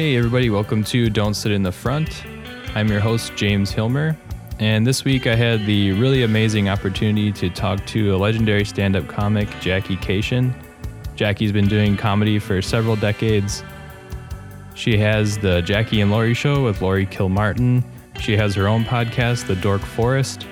Hey, everybody, welcome to Don't Sit in the Front. I'm your host, James Hilmer, and this week I had the really amazing opportunity to talk to a legendary stand up comic, Jackie Kashian. Jackie's been doing comedy for several decades. She has the Jackie and Laurie Show with Laurie Kilmartin. She has her own podcast, The Dork Forest.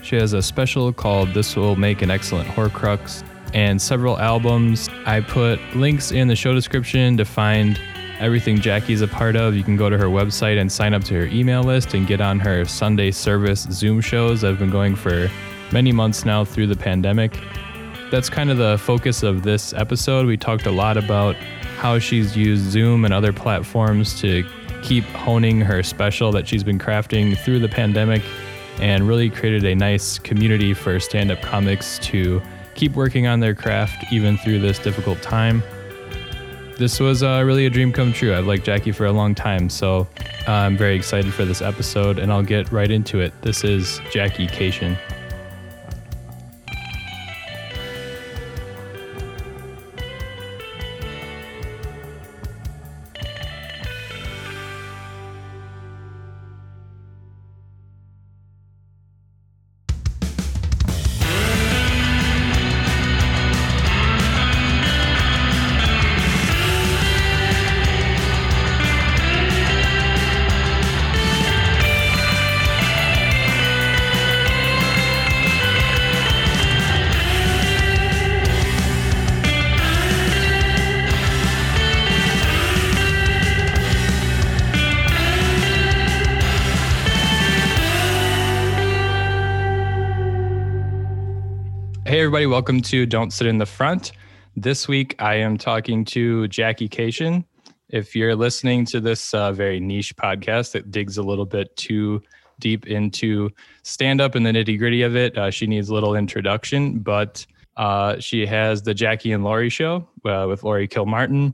She has a special called This Will Make an Excellent Horcrux and several albums. I put links in the show description to find everything Jackie's a part of. You can go to her website and sign up to her email list and get on her Sunday service Zoom shows that have been going for many months now through the pandemic. That's kind of the focus of this episode. We talked a lot about how she's used Zoom and other platforms to keep honing her special that she's been crafting through the pandemic and really created a nice community for stand up comics to keep working on their craft even through this difficult time. This was uh, really a dream come true. I've liked Jackie for a long time, so uh, I'm very excited for this episode, and I'll get right into it. This is Jackie Kashian. Everybody, welcome to Don't Sit in the Front. This week, I am talking to Jackie Kashian. If you're listening to this uh, very niche podcast that digs a little bit too deep into stand up and the nitty gritty of it, uh, she needs a little introduction. But uh, she has the Jackie and Laurie show uh, with Laurie Kilmartin,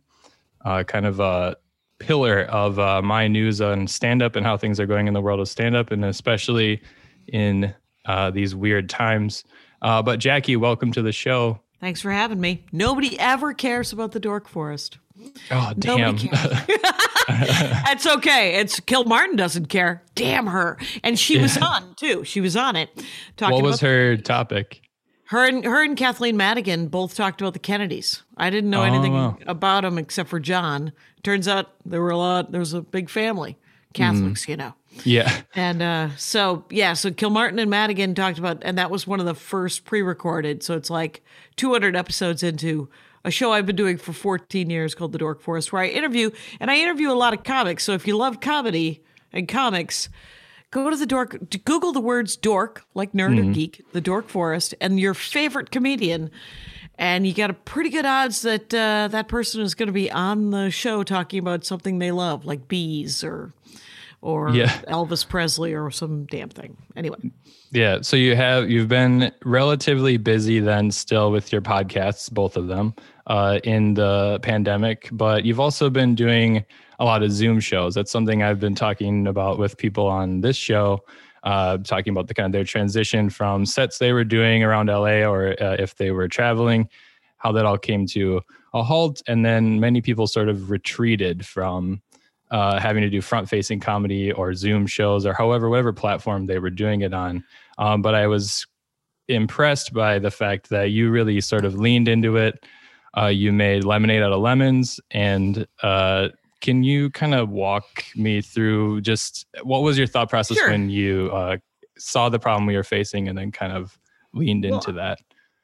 uh, kind of a pillar of uh, my news on stand up and how things are going in the world of stand up, and especially in these weird times. Uh, but Jackie, welcome to the show. Thanks for having me. Nobody ever cares about the Dork Forest. Oh damn! That's okay. It's Kilmartin doesn't care. Damn her. And she yeah. was on too. She was on it. Talking what was her topic? Her and her and Kathleen Madigan both talked about the Kennedys. I didn't know oh, anything wow. about them except for John. Turns out there were a lot. There was a big family, Catholics, mm. you know. Yeah. And uh, so, yeah, so Kilmartin and Madigan talked about, and that was one of the first pre recorded. So it's like 200 episodes into a show I've been doing for 14 years called The Dork Forest, where I interview, and I interview a lot of comics. So if you love comedy and comics, go to the dork, Google the words dork, like nerd mm-hmm. or geek, The Dork Forest, and your favorite comedian. And you got a pretty good odds that uh, that person is going to be on the show talking about something they love, like bees or or yeah. Elvis Presley or some damn thing. Anyway. Yeah. So you have you've been relatively busy then still with your podcasts, both of them, uh, in the pandemic, but you've also been doing a lot of Zoom shows. That's something I've been talking about with people on this show. Uh, talking about the kind of their transition from sets they were doing around LA or uh, if they were traveling, how that all came to a halt. And then many people sort of retreated from uh, having to do front facing comedy or Zoom shows or however, whatever platform they were doing it on. Um, but I was impressed by the fact that you really sort of leaned into it. Uh, you made lemonade out of lemons. And uh, can you kind of walk me through just what was your thought process sure. when you uh, saw the problem we were facing and then kind of leaned well, into that?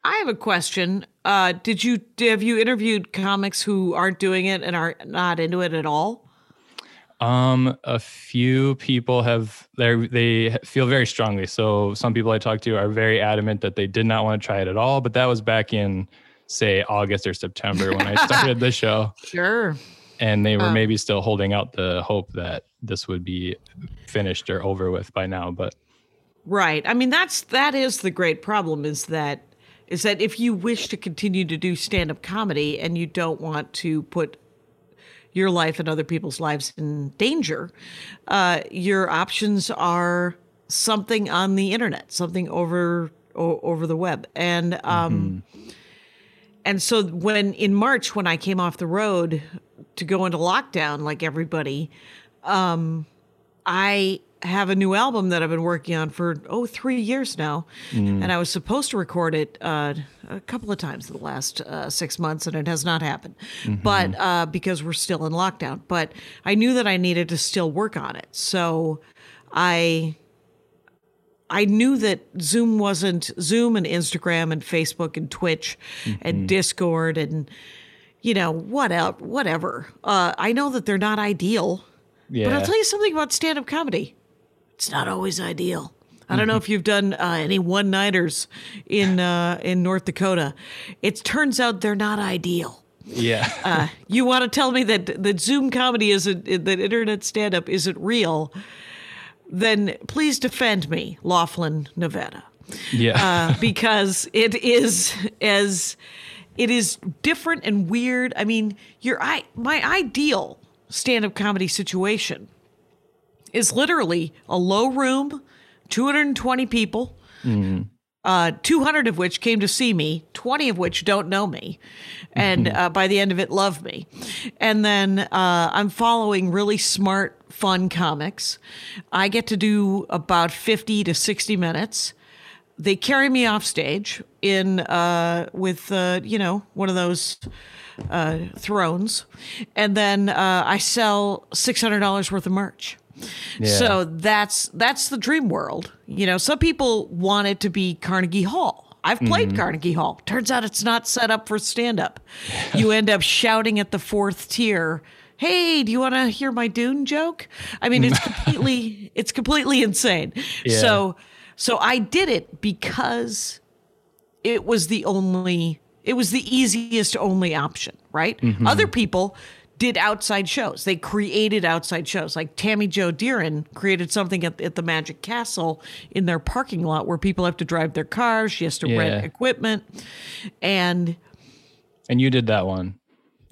I have a question. Uh, did you have you interviewed comics who aren't doing it and are not into it at all? Um, a few people have they they feel very strongly. So some people I talked to are very adamant that they did not want to try it at all. But that was back in say August or September when I started the show. Sure. And they were um, maybe still holding out the hope that this would be finished or over with by now. But right. I mean, that's that is the great problem is that is that if you wish to continue to do stand up comedy and you don't want to put your life and other people's lives in danger, uh, your options are something on the internet, something over o- over the web, and um, mm-hmm. and so when in March when I came off the road to go into lockdown like everybody, um, I have a new album that I've been working on for oh three years now, mm. and I was supposed to record it uh, a couple of times in the last uh, six months, and it has not happened. Mm-hmm. But uh, because we're still in lockdown, but I knew that I needed to still work on it, so I I knew that Zoom wasn't Zoom and Instagram and Facebook and Twitch mm-hmm. and Discord and you know whatever whatever. Uh, I know that they're not ideal. Yeah. But I'll tell you something about stand-up comedy. It's not always ideal. I don't know if you've done uh, any one-nighters in uh, in North Dakota. It turns out they're not ideal. Yeah. uh, you want to tell me that that Zoom comedy isn't that internet stand-up isn't real? then please defend me, Laughlin, Nevada. Yeah. uh, because it is as it is different and weird. I mean, your I my ideal stand-up comedy situation is literally a low room, 220 people. Mm uh, 200 of which came to see me, 20 of which don't know me, and mm-hmm. uh, by the end of it, love me. And then uh, I'm following really smart, fun comics. I get to do about 50 to 60 minutes. They carry me off stage in uh, with uh, you know one of those uh, thrones, and then I sell six hundred dollars worth of merch. Yeah. So that's that's the dream world. You know, some people want it to be Carnegie Hall. I've played mm-hmm. Carnegie Hall. Turns out it's not set up for stand up. you end up shouting at the fourth tier, "Hey, do you want to hear my Dune joke?" I mean, it's completely it's completely insane. Yeah. So so I did it because it was the only it was the easiest only option, right? Mm-hmm. Other people did outside shows. They created outside shows. Like Tammy Jo Deeren created something at, at, the Magic Castle in their parking lot where people have to drive their cars. She has to yeah. rent equipment. And and you did that one.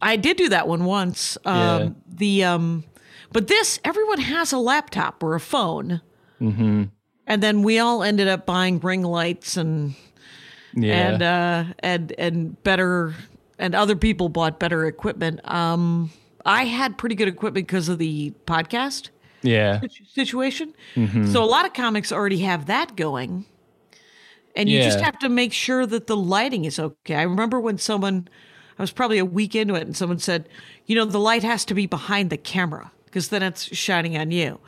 I did do that one once. Um, yeah. The um, but this everyone has a laptop or a phone. Mm-hmm. And then we all ended up buying ring lights and yeah. and uh, and and better and other people bought better equipment. Um, I had pretty good equipment because of the podcast yeah situation. Mm-hmm. So a lot of comics already have that going. And you yeah. just have to make sure that the lighting is okay. I remember when someone I was probably a week into it and someone said, "You know, the light has to be behind the camera because then it's shining on you."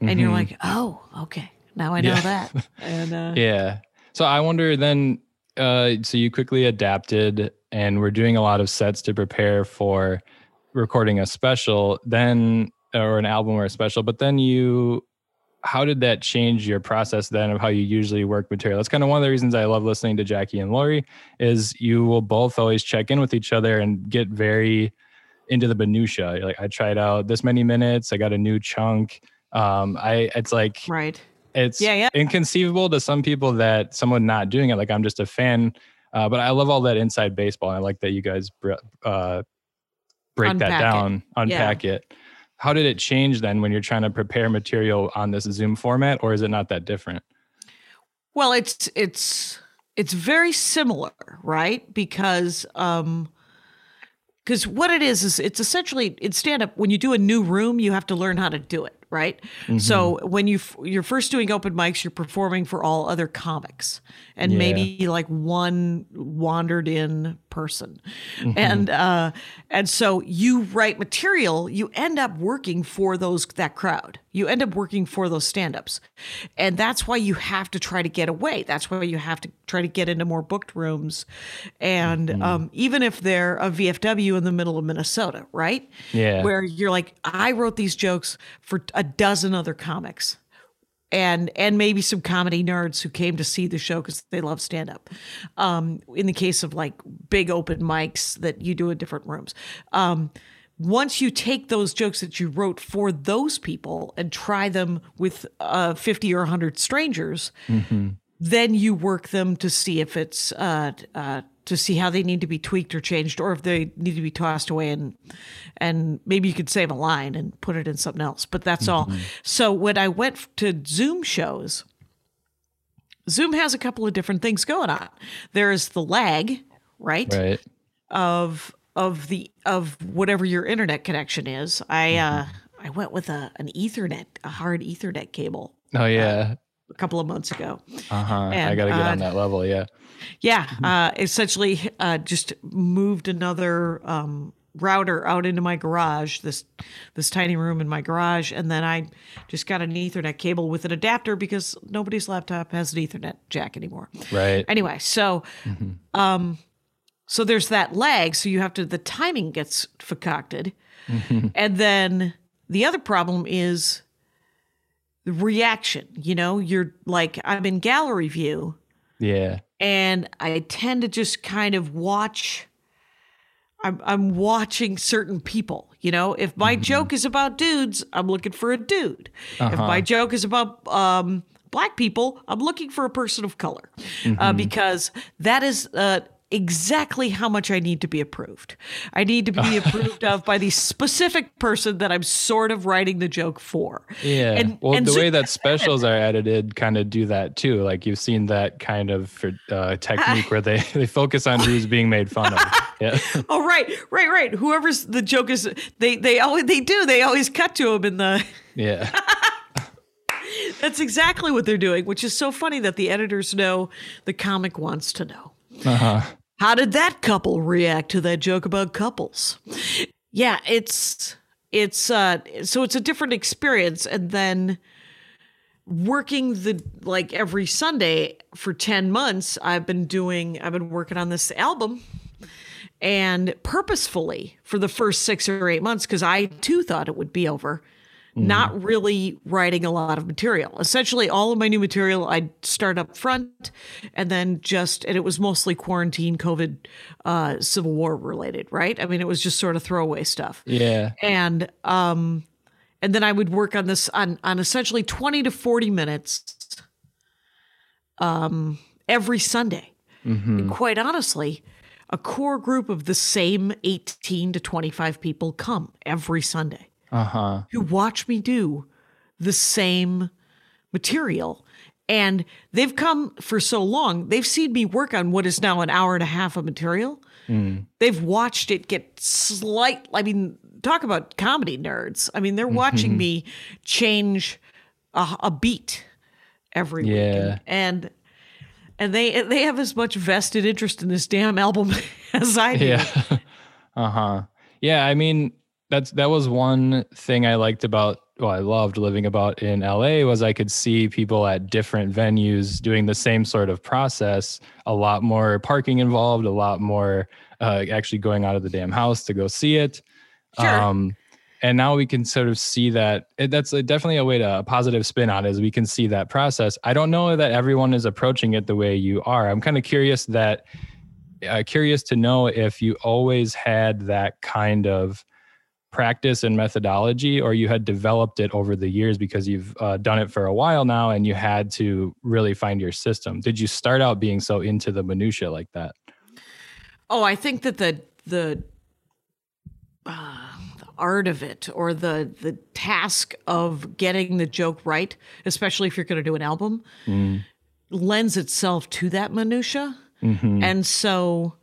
And mm-hmm. you're like, "Oh, okay. Now I know yeah. that." And uh, Yeah. So I wonder then uh, so you quickly adapted and we're doing a lot of sets to prepare for recording a special, then or an album or a special, but then you how did that change your process then of how you usually work material? That's kind of one of the reasons I love listening to Jackie and Laurie is you will both always check in with each other and get very into the minutia. Like I tried out this many minutes, I got a new chunk. Um, I it's like right. It's yeah, yeah. inconceivable to some people that someone not doing it. Like I'm just a fan, uh, but I love all that inside baseball. I like that you guys uh, break unpack that down, it. unpack yeah. it. How did it change then when you're trying to prepare material on this Zoom format, or is it not that different? Well, it's it's it's very similar, right? Because um because what it is is it's essentially in stand up when you do a new room, you have to learn how to do it right? Mm-hmm. So when you you're first doing open mics, you're performing for all other comics and yeah. maybe like one wandered in person, mm-hmm. and uh, and so you write material. You end up working for those that crowd. You end up working for those stand-ups, and that's why you have to try to get away. That's why you have to try to get into more booked rooms, and mm-hmm. um, even if they're a VFW in the middle of Minnesota, right? Yeah, where you're like, I wrote these jokes for a dozen other comics and and maybe some comedy nerds who came to see the show because they love stand up. Um, in the case of like big open mics that you do in different rooms. Um, once you take those jokes that you wrote for those people and try them with uh, 50 or 100 strangers, mm-hmm. then you work them to see if it's uh, uh, to see how they need to be tweaked or changed, or if they need to be tossed away and and maybe you could save a line and put it in something else. But that's mm-hmm. all. So when I went to Zoom shows, Zoom has a couple of different things going on. There's the lag, right? Right. of of the of whatever your internet connection is. I uh I went with a an Ethernet, a hard Ethernet cable Oh yeah. A couple of months ago. Uh huh. I got to get uh, on that level. Yeah. Yeah, uh, essentially, uh, just moved another um, router out into my garage, this this tiny room in my garage, and then I just got an Ethernet cable with an adapter because nobody's laptop has an Ethernet jack anymore. Right. Anyway, so um, so there's that lag, so you have to the timing gets concocted, and then the other problem is reaction. You know, you're like I'm in gallery view Yeah. and I tend to just kind of watch. I'm I'm watching certain people. You know, if my joke is about dudes, I'm looking for a dude. If my joke is about um, black people, I'm looking for a person of color, uh, because that is. Uh, Exactly how much I need to be approved. I need to be approved of by the specific person that I'm sort of writing the joke for. Yeah. And- well, and the so- way that specials are edited kind of do that too. Like you've seen that kind of uh, technique where they, they focus on who's being made fun of. Yeah. Oh right, right, right. Whoever's the joke is, they they always they do. They always cut to him in the. Yeah. That's exactly what they're doing, which is so funny that the editors know the comic wants to know. Uh-huh. How did that couple react to that joke about couples? Yeah, it's it's uh so it's a different experience and then working the like every Sunday for 10 months I've been doing I've been working on this album and purposefully for the first 6 or 8 months cuz I too thought it would be over not really writing a lot of material. Essentially, all of my new material I'd start up front and then just, and it was mostly quarantine, COVID, uh, Civil War related, right? I mean, it was just sort of throwaway stuff. Yeah. And, um, and then I would work on this on, on essentially 20 to 40 minutes um, every Sunday. And quite honestly, a core group of the same 18 to 25 people come every Sunday Uh huh. who watch me do the same material. And they've come for so long, they've seen me work on what is now an hour and a half of material. They've watched it get slight. I mean, talk about comedy nerds. I mean, they're watching me change a, a beat every week. Yeah. And and they they have as much vested interest in this damn album as I do. Yeah. uh huh. Yeah. I mean, that's that was one thing I liked about. Well, I loved living about in LA was I could see people at different venues doing the same sort of process. A lot more parking involved. A lot more uh, actually going out of the damn house to go see it. Sure. Um, and now we can sort of see that it, that's a, definitely a way to a positive spin on it is we can see that process. I don't know that everyone is approaching it the way you are. I'm kind of curious that uh, curious to know if you always had that kind of practice and methodology or you had developed it over the years because you've uh, done it for a while now and you had to really find your system? Did you start out being so into the minutia like that? Oh, I think that the the, uh, the art of it or the the task of getting the joke right, especially if you're going to do an album, lends itself to that minutia, and so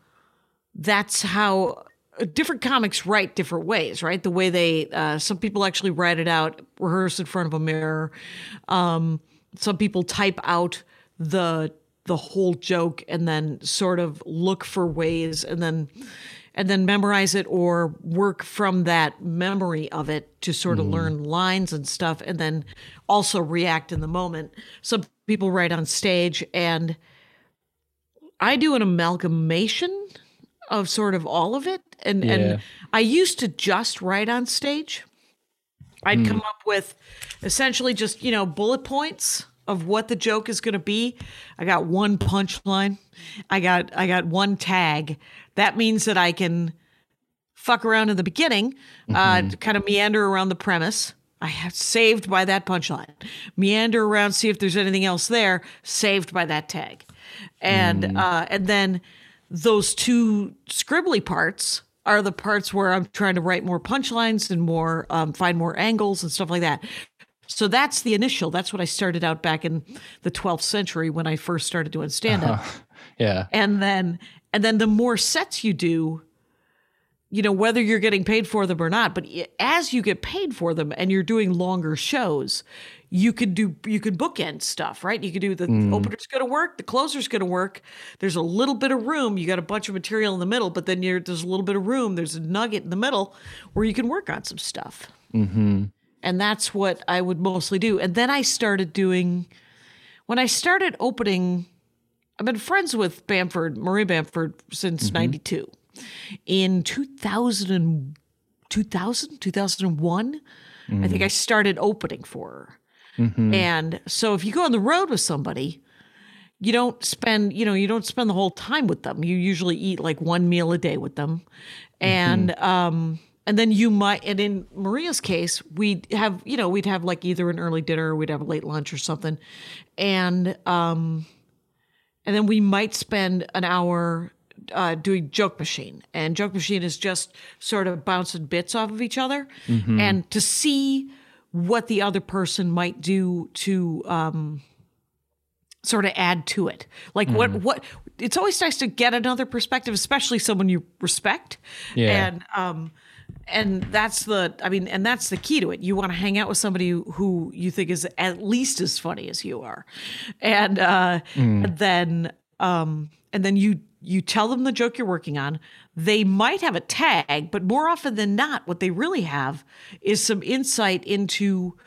that's how different comics write different ways, right? The way they uh, some people actually write it out, rehearse in front of a mirror. Um, some people type out the the whole joke and then sort of look for ways and then and then memorize it or work from that memory of it to sort of learn lines and stuff and then also react in the moment. Some people write on stage and I do an amalgamation of sort of all of it and Yeah. and I used to just write on stage. I'd come up with essentially just, you know, bullet points of what the joke is going to be. I got one punchline. I got I got one tag. That means that I can fuck around in the beginning, uh, kind of meander around the premise. I have saved by that punchline. Meander around, see if there's anything else there. Saved by that tag, and uh, and then those two scribbly parts are the parts where I'm trying to write more punchlines and more um, find more angles and stuff like that. So that's the initial. That's what I started out back in the 12th century when I first started doing stand up yeah and then and then the more sets you do you know whether you're getting paid for them or not but as you get paid for them and you're doing longer shows you could do you could bookend stuff right you could do the mm. opener's going to work the closer's going to work there's a little bit of room you got a bunch of material in the middle but then there's a little bit of room there's a nugget in the middle where you can work on some stuff mm-hmm. and that's what i would mostly do and then i started doing when i started opening i've been friends with bamford maria bamford since mm-hmm. 92 in 2000, 2000 2001 mm. i think i started opening for her mm-hmm. and so if you go on the road with somebody you don't spend you know you don't spend the whole time with them you usually eat like one meal a day with them and mm-hmm. um and then you might and in maria's case we'd have you know we'd have like either an early dinner or we'd have a late lunch or something and um and then we might spend an hour uh, doing joke machine and joke machine is just sort of bouncing bits off of each other mm-hmm. and to see what the other person might do to um, sort of add to it like mm-hmm. what what it's always nice to get another perspective especially someone you respect yeah. and um and that's the i mean and that's the key to it you want to hang out with somebody who you think is at least as funny as you are and uh mm. and then um and then you you tell them the joke you're working on. They might have a tag, but more often than not, what they really have is some insight into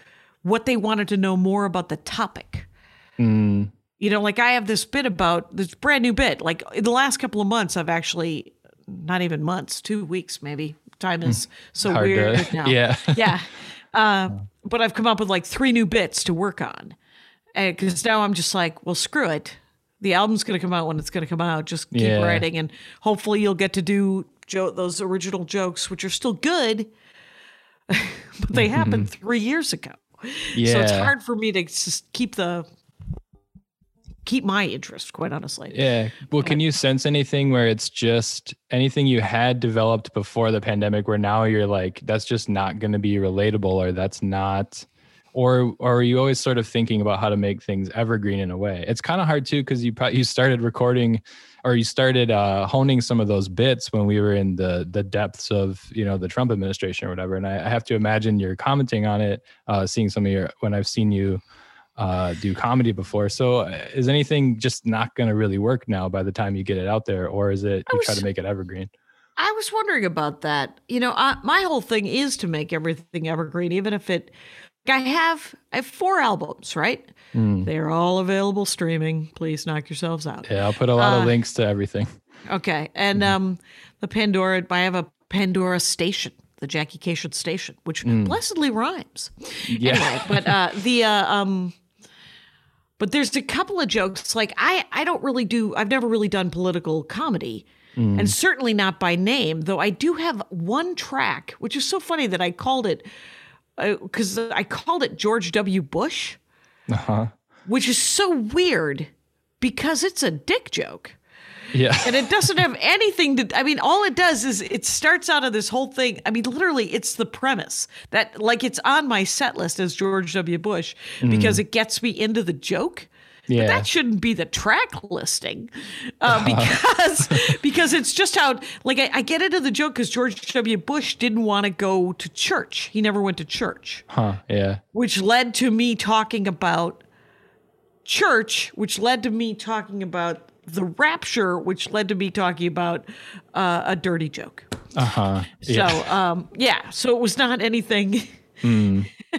what they wanted to know more about the topic. Mm. You know, like I have this bit about this brand new bit. Like in the last couple of months, I've actually not even months, two weeks maybe. Time is hmm. so Hard weird to, now. Yeah. yeah. Uh, but I've come up with like three new bits to work on. Because now I'm just like, well, screw it the album's going to come out when it's going to come out. Just keep yeah. writing, and hopefully you'll get to do jo- those original jokes, which are still good, but they mm-hmm. happened three years ago. Yeah. So it's hard for me to just keep the keep my interest, quite honestly. Yeah. Well, can you sense anything where it's just anything you had developed before the pandemic where now you're like, that's just not going to be relatable or that's not or or are you always sort of thinking about how to make things evergreen in a way? It's kind of hard too because you you started recording or you started uh, honing some of those bits when we were in the the depths of you know the trump administration or whatever and i, I have to imagine you're commenting on it uh, seeing some of your when i've seen you uh, do comedy before. So uh, is anything just not going to really work now by the time you get it out there or is it you was, try to make it evergreen? I was wondering about that. You know, I, my whole thing is to make everything evergreen, even if it I have I have four albums, right? Mm. They're all available streaming. Please knock yourselves out. Yeah, I'll put a lot uh, of links to everything. Okay, and mm-hmm. um, the Pandora. I have a Pandora station, the Jackie Kashian station, which mm. blessedly rhymes. Yeah, anyway, but uh, the uh, um, but there's a couple of jokes. Like I I don't really do. I've never really done political comedy. Mm. And certainly not by name, though I do have one track, which is so funny that I called it because I, I, called it George W. Bush, uh-huh. which is so weird because it's a dick joke. Yeah. and it doesn't have anything to, I mean, all it does is it starts out of this whole thing. I mean, literally, it's the premise that, like, it's on my set list as George W. Bush mm. because it gets me into the joke. Yeah. But that shouldn't be the track listing uh, because because it's just how like I, I get into the joke because George W. Bush didn't want to go to church. He never went to church. Huh. Yeah. Which led to me talking about church, which led to me talking about the rapture, which led to me talking about uh, a dirty joke. Uh huh. Yeah. So um, yeah. So it was not anything. Mm.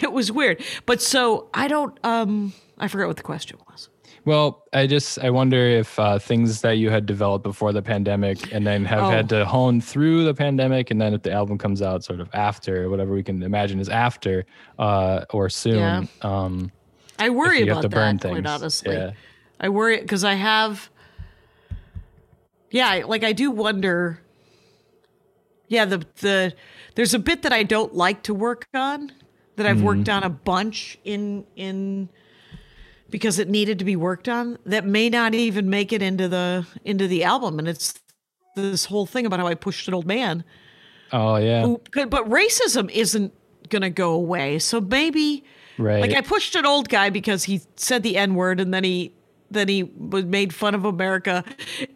it was weird, but so I don't. Um, I forgot what the question was. Well, I just I wonder if uh, things that you had developed before the pandemic and then have oh. had to hone through the pandemic, and then if the album comes out sort of after, whatever we can imagine is after uh, or soon. Yeah. Um, I worry about that. Burn things. Quite honestly, yeah. I worry because I have. Yeah, like I do wonder. Yeah, the the there's a bit that I don't like to work on that I've mm. worked on a bunch in in because it needed to be worked on that may not even make it into the into the album and it's this whole thing about how I pushed an old man. Oh yeah. Who, but racism isn't going to go away. So maybe right. like I pushed an old guy because he said the n-word and then he then he was made fun of America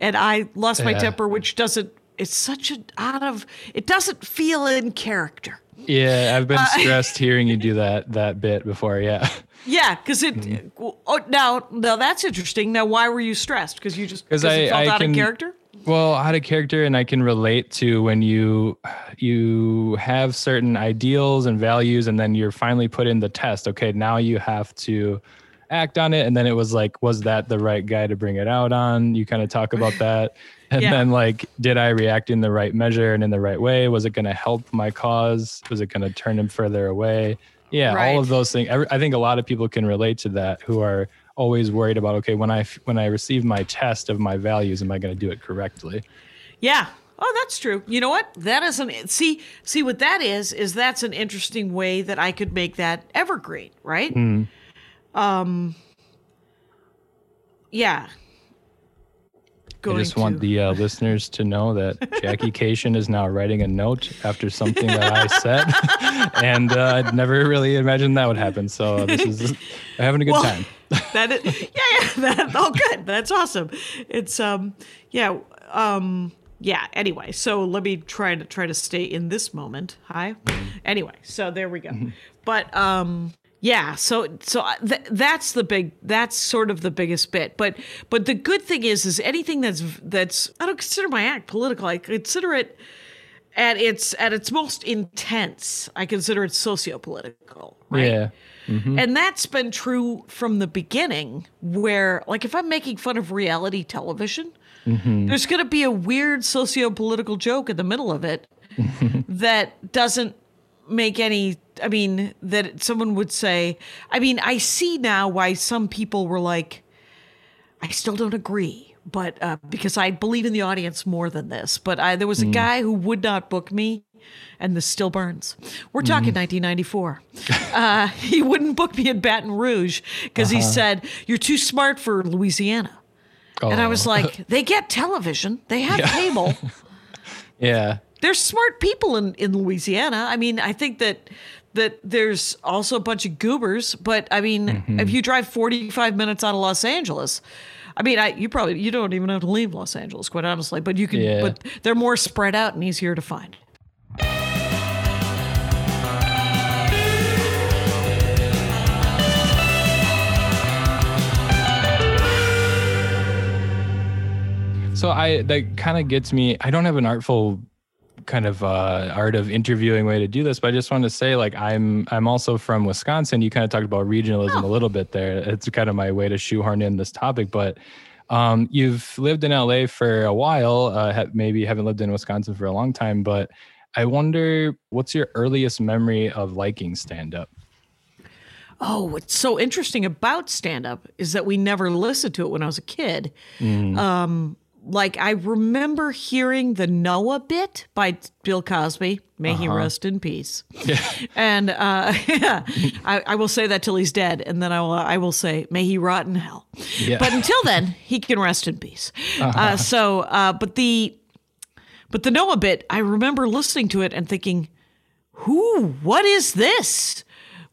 and I lost my yeah. temper which doesn't it's such a out of it doesn't feel in character. Yeah, I've been uh, stressed hearing you do that that bit before. Yeah. Yeah, because it. Mm-hmm. Oh, now, now that's interesting. Now, why were you stressed? Because you just because I- I out can- of character. Well, out of character, and I can relate to when you you have certain ideals and values, and then you're finally put in the test. Okay, now you have to act on it, and then it was like, was that the right guy to bring it out on? You kind of talk about that, and Yeah. then like, did I react in the right measure and in the right way? Was it going to help my cause? Was it going to turn him further away? Yeah, Right. all of those things. I think a lot of people can relate to that who are always worried about okay when i when i receive my test of my values am i going to do it correctly Yeah. Oh, that's true. You know what? That is an see see what that is is that's an interesting way that I could make that evergreen, right? Hmm. Um. Yeah. I just want the uh, listeners to know that jackie Kashian is now writing a note after something that i said and uh, i'd never really imagined that would happen so this is having a good Well, time that is, yeah, yeah, that, oh, good. That's awesome. It's um, yeah, um, yeah. Anyway, so let me try to try to stay in this moment. Hi. Anyway, so there we go. But um, yeah. So so uh, th- that's the big. That's sort of the biggest bit. But but the good thing is, is anything that's that's I don't consider my act political. I consider it at its at its most intense. I consider it socio-political. Right? yeah mm-hmm. And that's been true from the beginning, where, like, if I'm making fun of reality television, mm-hmm. there's going to be a weird socio political joke in the middle of it that doesn't make any. I mean, that someone would say, I mean, I see now why some people were like, I still don't agree, but uh, because I believe in the audience more than this. But I, there was a guy who would not book me, and this still burns. We're talking 1994. Uh, he wouldn't book me in Baton Rouge because he said, You're too smart for Louisiana. And I was Oh. like, They get television, they have cable. yeah There's smart people in, in Louisiana. I mean, I think that that there's also a bunch of goobers, but I mean, Mm-hmm. if you drive 45 minutes out of Los Angeles, I mean, I you probably you don't even have to leave Los Angeles, quite honestly, but you can Yeah. but they're more spread out and easier to find. So I that kind of gets me. I don't have an artful kind of uh, art of interviewing way to do this, but I just want to say like I'm I'm also from Wisconsin. You kind of talked about regionalism a little bit there. It's kind of my way to shoehorn in this topic, but um, you've lived in LA for a while. Uh, ha- maybe haven't lived in Wisconsin for a long time, but I wonder what's your earliest memory of liking stand up? Oh, what's so interesting about stand up is that we never listened to it when I was a kid. Um, like I remember hearing the Noah bit by Bill Cosby. May he rest in peace. And uh, yeah, I, I will say that till he's dead, and then I will I will say, may he rot in hell. Yeah. But until then, he can rest in peace. Uh, so, uh, but the but the Noah bit, I remember listening to it and thinking, who what is this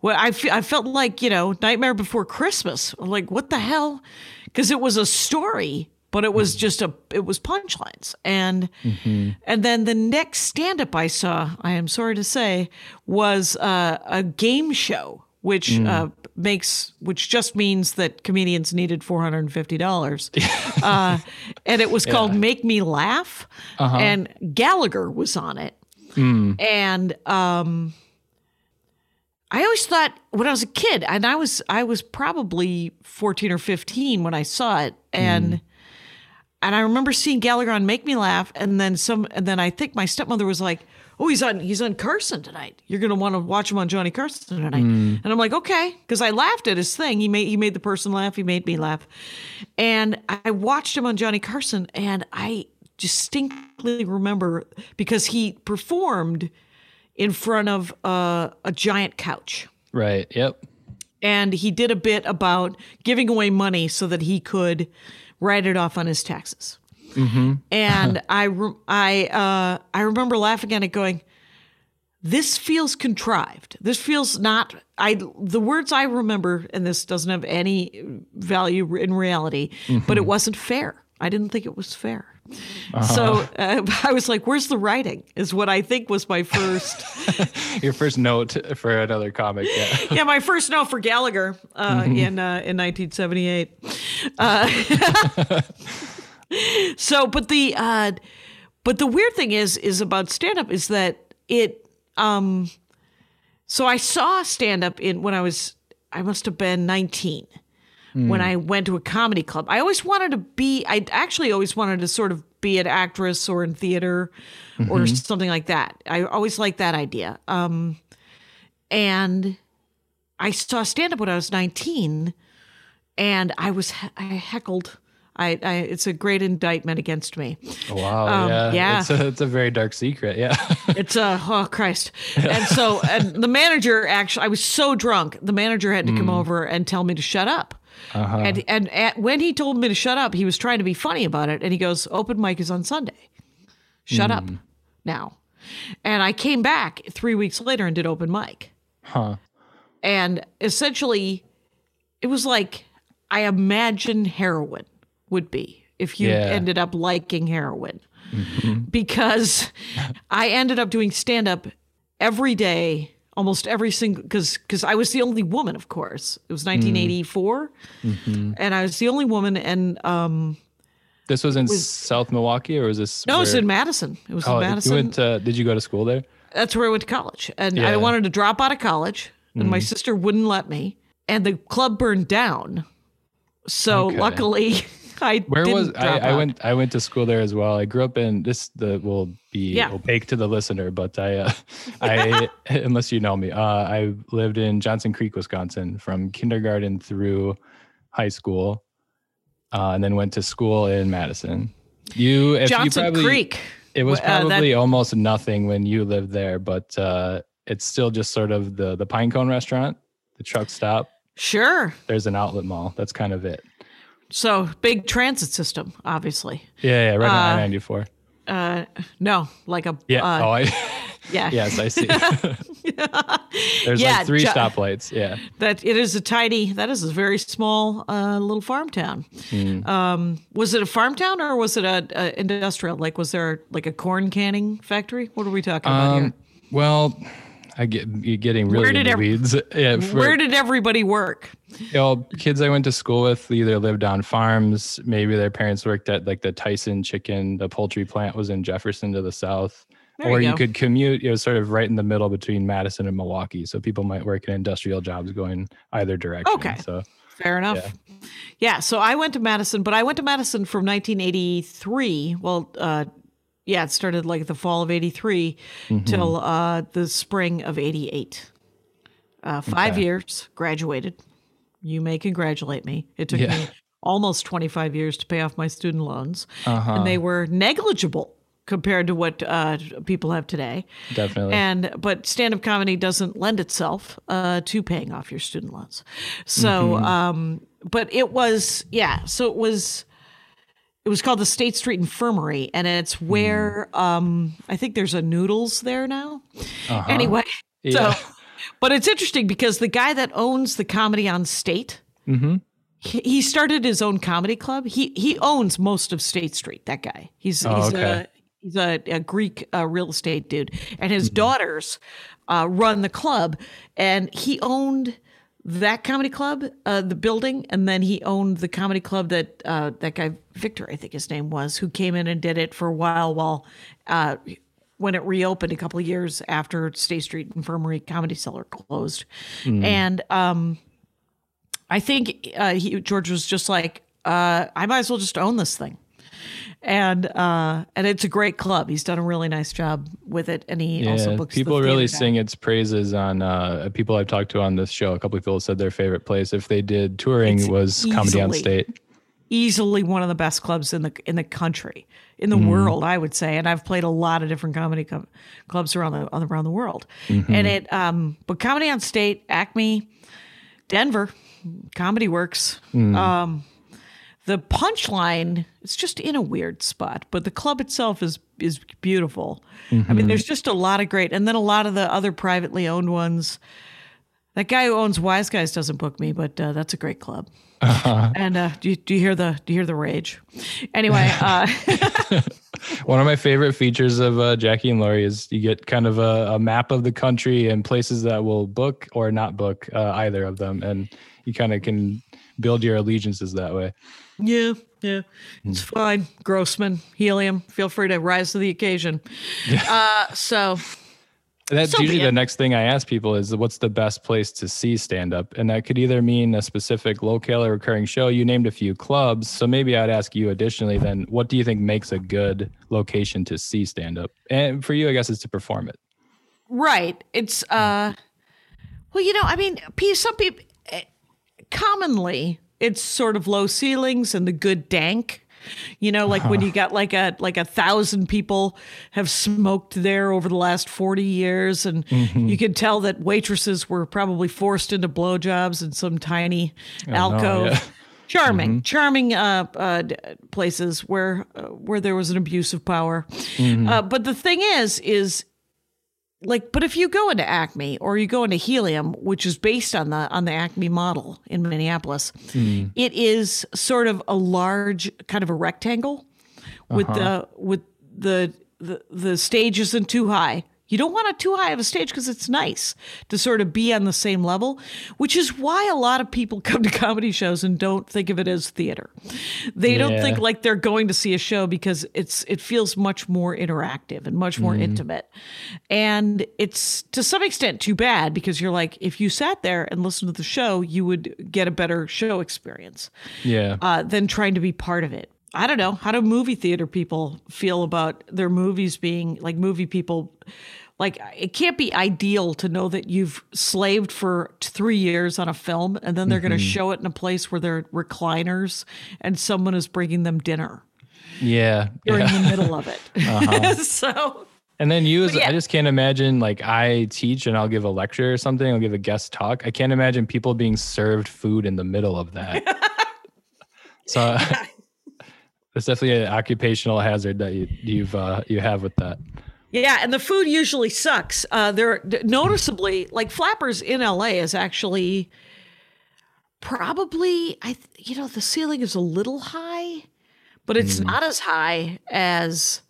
well I, I felt like you know nightmare before christmas like what the hell because it was a story but it was just a it was punchlines. And and then the next stand-up i saw i am sorry to say was uh, a game show which uh, makes which just means that comedians needed $450 uh, and it was called make me laugh. And gallagher was on it. And um I always thought when I was a kid, and I was I was probably 14 or 15 when I saw it, and and I remember seeing Gallagher on Make Me Laugh, and then some, and then I think my stepmother was like, "Oh, he's on he's on Carson tonight. You're gonna want to watch him on Johnny Carson tonight." And I'm like, "Okay," because I laughed at his thing. He made he made the person laugh. He made me laugh, and I watched him on Johnny Carson, and I distinctly remember because he performed in front of uh, a giant couch Right. Yep. and he did a bit about giving away money so that he could write it off on his taxes. And I, re- I, uh, I remember laughing at it, going, "This feels contrived. This feels not." I the words I remember, and this doesn't have any value in reality, but it wasn't fair. I didn't think it was fair. So uh, I was like, "Where's the writing?" Is what I think was my first. Your first note for another comic. Yeah. yeah, my first note for Gallagher uh, in uh, in 1978. Uh, so, but the uh, but the weird thing is is about stand up is that it. Um, so I saw stand up in when I was I must have been 19 when I went to a comedy club. I always wanted to be, I actually always wanted to sort of be an actress or in theater or something like that. I always liked that idea. Um, and I saw stand up when I was 19 and I was, I heckled. I, I, it's a great indictment against me. Wow. Um, yeah. yeah. It's a, it's a very dark secret. Yeah. It's a oh Christ. And so and the manager actually I was so drunk, the manager had to come over and tell me to shut up. Uh-huh. And and at, when he told me to shut up, he was trying to be funny about it and he goes, "Open mic is on Sunday. Shut up hmm. now." And I came back 3 weeks later and did open mic. huh. And essentially it was like I imagine heroin would be if you Yeah. ended up liking heroin. Mm-hmm. Because I ended up doing stand up every day, almost every single because because I was the only woman, of course. It was 1984, and I was the only woman. And um, This was in South Milwaukee, or was this? no, it was in Madison. It was Oh, in you Madison. went. To, did you go to school there? That's where I went to college. And Yeah. I wanted to drop out of college, and Mm. my sister wouldn't let me. And the club burned down. So Okay. luckily, I Where was I? I went. I went to school there as well. I grew up in this. The will be Yeah. opaque to the listener, but I, uh, I unless you know me, uh, I lived in Johnson Creek, Wisconsin, from kindergarten through high school, uh, and then went to school in Madison. You, if Johnson you probably, Creek. It was Uh, that- probably almost nothing when you lived there, but uh, it's still just sort of the the Pinecone restaurant, the truck stop. Sure. There's an outlet mall. That's kind of it. So big transit system, obviously. Yeah, yeah, right on Uh, I ninety four. Uh, no, like a Yeah. uh, oh, I, yeah. yes, I see. There's Yeah, like three Jo- stoplights. Yeah. That it is a tiny. That is a very small uh, little farm town. Hmm. Um, was it a farm town or was it a, a industrial? Like, was there like a corn canning factory? What are we talking about here? Um, well, I get you're getting really Where did weeds. Yeah, for, Where did everybody work? you know, kids I went to school with either lived on farms, maybe their parents worked at like the Tyson chicken, the poultry plant was in Jefferson to the south. There or you you, could commute, it was sort of right in the middle between Madison and Milwaukee. So people might work in industrial jobs going either direction. Okay. So Fair enough. Yeah. So I went to Madison, but I went to Madison from 1983. Well, uh, yeah, it started like the fall of 83 Mm-hmm. till uh, the spring of 88. Uh, five Okay. years, graduated. You may congratulate me. It took Yeah. me almost 25 years to pay off my student loans, Uh-huh. and they were negligible compared to what uh, people have today. definitely. And but stand-up comedy doesn't lend itself uh, to paying off your student loans. So, Mm-hmm. um, but it was yeah. So it was. It was called the State Street Infirmary, and it's Hmm. where um, I think there's a Noodles there now. Anyway, Uh-huh. Yeah. so but it's interesting because the guy that owns the Comedy on State, Mm-hmm. he, he started his own comedy club. He he owns most of State Street. That guy. He's Oh, he's okay. a he's a, a Greek uh, real estate dude, and Mm-hmm. his daughters uh, run the club. And he owned that comedy club, uh, the building, and then he owned the comedy club that uh, that guy Victor, I think his name was, who came in and did it for a while while. Uh, when it reopened a couple of years after State Street Infirmary Comedy Cellar closed, and um, I think uh, he, George was just like, uh, I might as well just own this thing. And uh, and it's a great club. He's done a really nice job with it, and he also Yeah, books. the people really guy. sing its praises on uh, people I've talked to on this show. A couple of people said their favorite place if they did touring It's was Comedy on State. easily one of the best clubs in the in the country, in the world, I would say. And I've played a lot of different comedy co- clubs around the around the world. Mm-hmm. And it, um, but Comedy on State, Acme, Denver, Comedy Works. Mm. Um, the punchline it's just in a weird spot, but the club itself is is beautiful. I Mm-hmm. mean, there's just a lot of great, and then a lot of the other privately owned ones That guy who owns Wise Guys doesn't book me, but uh, that's a great club. Uh-huh. And uh, do, you, do you hear the do you hear the rage? Anyway, uh, one of my favorite features of uh, Jackie and Laurie is you get kind of a, a, map of the country and places that will book or not book uh, either of them, and you kind of can build your allegiances that way. Yeah, yeah, it's mm. fine. Grossman, helium. Feel free to rise to the occasion. Uh, so that's so usually the next thing I ask people is what's the best place to see stand up? And that could either mean a specific local or recurring show. You named a few clubs. So maybe I'd ask you additionally then, what do you think makes a good location to see stand up? And for you, I guess, is to perform it. Right. It's, uh, well, you know, I mean, some people, eh, commonly, it's sort of low ceilings and the good dank you know, like when you got like a like a thousand people have smoked there over the last forty years, and mm-hmm. you can tell that waitresses were probably forced into blowjobs in some tiny oh, alcove. No, yeah. Charming, mm-hmm. charming uh, uh, places where uh, where there was an abuse of power. Mm-hmm. Uh, but the thing is, is like but if you go into acme or you go into helium which is based on the on the acme model in minneapolis mm. it is sort of a large kind of a rectangle with uh-huh. the with the the the stage isn't too high you don't want it too high of a stage because it's nice to sort of be on the same level, which is why a lot of people come to comedy shows and don't think of it as theater. They yeah. don't think like they're going to see a show because it's it feels much more interactive and much more mm. intimate. And it's to some extent too bad because you're like if you sat there and listened to the show, you would get a better show experience. Yeah. Uh, than trying to be part of it. I don't know. How do movie theater people feel about their movies being like movie people? Like, it can't be ideal to know that you've slaved for three years on a film and then they're mm-hmm. going to show it in a place where there are recliners and someone is bringing them dinner. Yeah. You're yeah. in the middle of it. Uh-huh. so. And then you, yeah. I just can't imagine like I teach and I'll give a lecture or something, I'll give a guest talk. I can't imagine people being served food in the middle of that. so it's definitely an occupational hazard that you, you've uh, you have with that. Yeah, and the food usually sucks. Uh, they're noticeably like Flappers in LA is actually probably I you know the ceiling is a little high, but it's mm. not as high as